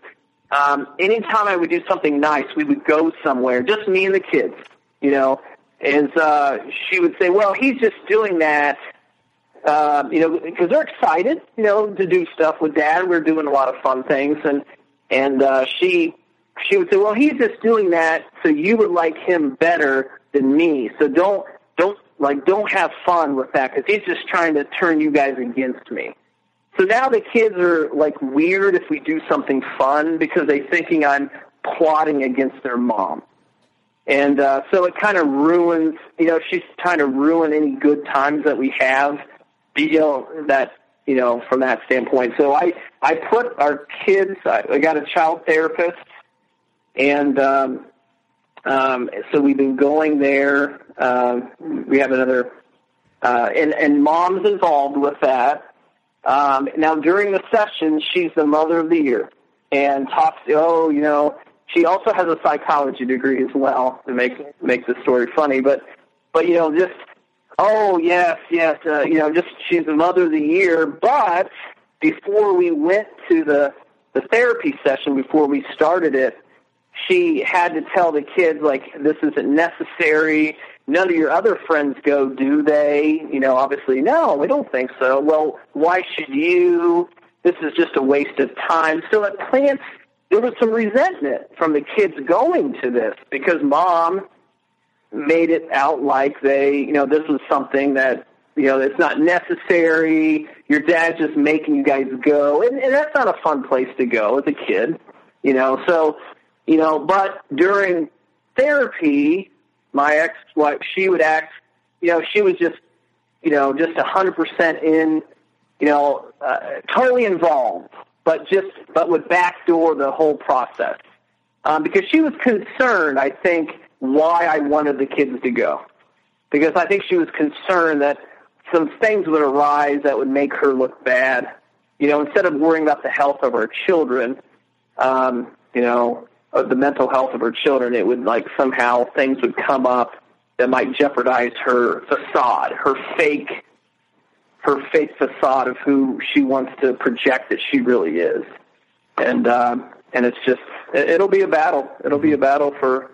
um, anytime I would do something nice we would go somewhere just me and the kids you know. And uh, she would say well he's just doing that um, you know because they're excited you know to do stuff with dad. We're doing a lot of fun things. And and uh, she she would say well he's just doing that so you would like him better than me. So don't don't like don't have fun with that because he's just trying to turn you guys against me. So now the kids are like weird if we do something fun because they're thinking I'm plotting against their mom. And uh, so it kind of ruins, you know, she's trying to ruin any good times that we have, you know, that, you know, from that standpoint. So I, I put our kids, I, I got a child therapist, and um, um, so we've been going there. Um, we have another, uh, and and mom's involved with that. Um, now during the session, she's the mother of the year and talks. Oh, you know, she also has a psychology degree as well to make make the story funny. But but you know, just oh yes, yes, uh, you know, just she's the mother of the year. But before we went to the the therapy session, before we started it, she had to tell the kids like this isn't necessary. None of your other friends go do they? You know obviously no we don't think so. Well why should you? This is just a waste of time. So it plants there was some resentment from the kids going to this because mom made it out like they you know this is something that you know it's not necessary. Your dad's just making you guys go. And, and that's not a fun place to go as a kid you know. So you know, but during therapy, my ex-wife, she would act, you know, she was just, you know, just a hundred percent in, you know, uh, totally involved, but just, but would backdoor the whole process, um, because she was concerned, I think, why I wanted the kids to go, because I think she was concerned that some things would arise that would make her look bad, you know, instead of worrying about the health of our children, um, you know, of the mental health of her children, it would like somehow things would come up that might jeopardize her facade, her fake, her fake facade of who she wants to project that she really is, and um, and it's just it, it'll be a battle. It'll be a battle for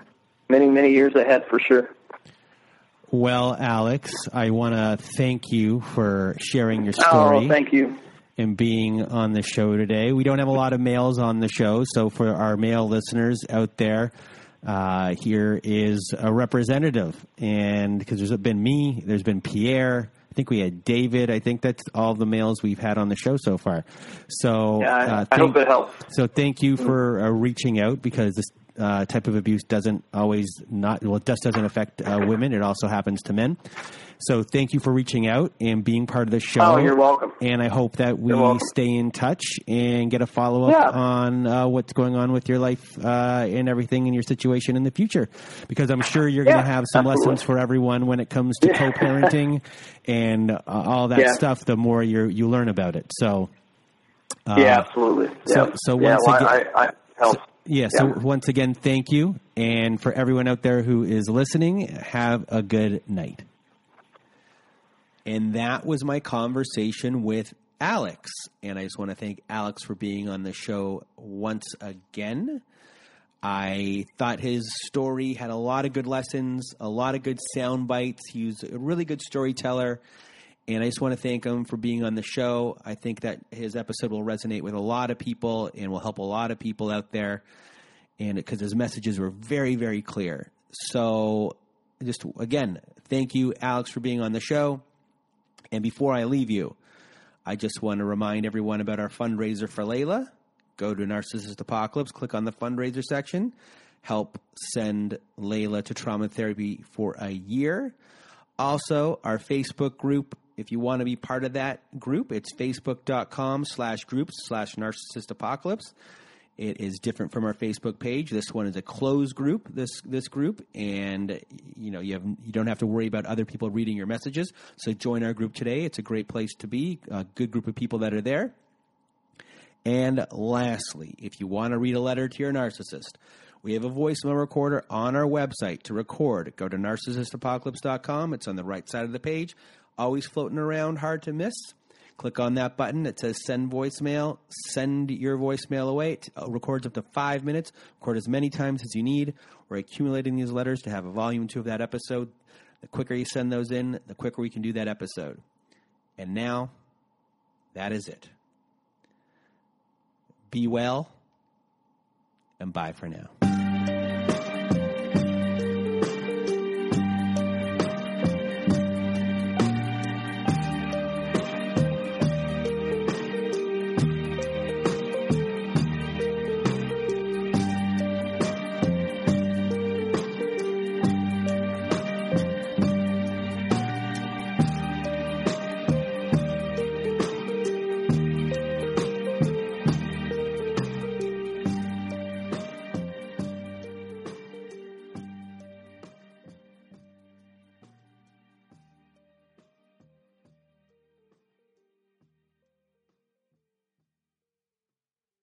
many many years ahead for sure. Well, Alex, I want to thank you for sharing your story. Oh, thank you. And being on the show today. We don't have a lot of males on the show, so for our male listeners out there, uh, here is a representative. And because there's been me, there's been Pierre. I think we had David. I think that's all the males we've had on the show so far. So, Yeah, I, uh, I thank- hope it helps. so thank you for uh, reaching out because this uh, type of abuse doesn't always not well, it just doesn't affect uh, women. It also happens to men. So thank you for reaching out and being part of the show. Oh, you're welcome. And I hope that we stay in touch and get a follow up Yeah. on uh, what's going on with your life uh, and everything in your situation in the future. Because I'm sure you're going to have some absolutely. lessons for everyone when it comes to co-parenting and uh, all that Yeah. stuff. The more you you learn about it. So. Uh, yeah, absolutely. so- yeah. so yeah, once again- I, I helps. Yeah, so Yeah. once again, thank you. And for everyone out there who is listening, have a good night. And that was my conversation with Alex. And I just want to thank Alex for being on the show once again. I thought his story had a lot of good lessons, a lot of good sound bites. He was a really good storyteller. And I just want to thank him for being on the show. I think that his episode will resonate with a lot of people and will help a lot of people out there. And because his messages were very, very clear. So, just again, thank you, Alex, for being on the show. And before I leave you, I just want to remind everyone about our fundraiser for Layla. Go to Narcissist Apocalypse, click on the fundraiser section, help send Layla to trauma therapy for a year. Also, our Facebook group, if you want to be part of that group, it's facebook.com slash groups slash narcissist apocalypse. It is different from our Facebook page. This one is a closed group. This this group, and you know you have you don't have to worry about other people reading your messages. So join our group today. It's a great place to be. A good group of people that are there. And lastly, if you want to read a letter to your narcissist, we have a voicemail recorder on our website to record. Go to narcissistapocalypse.com. It's on the right side of the page. Always floating around, hard to miss. Click on that button. It says send voicemail. Send your voicemail away. It uh, records up to five minutes. Record as many times as you need. We're accumulating these letters to have a volume two of that episode. The quicker you send those in, the quicker we can do that episode. And now, that is it. Be well, and bye for now.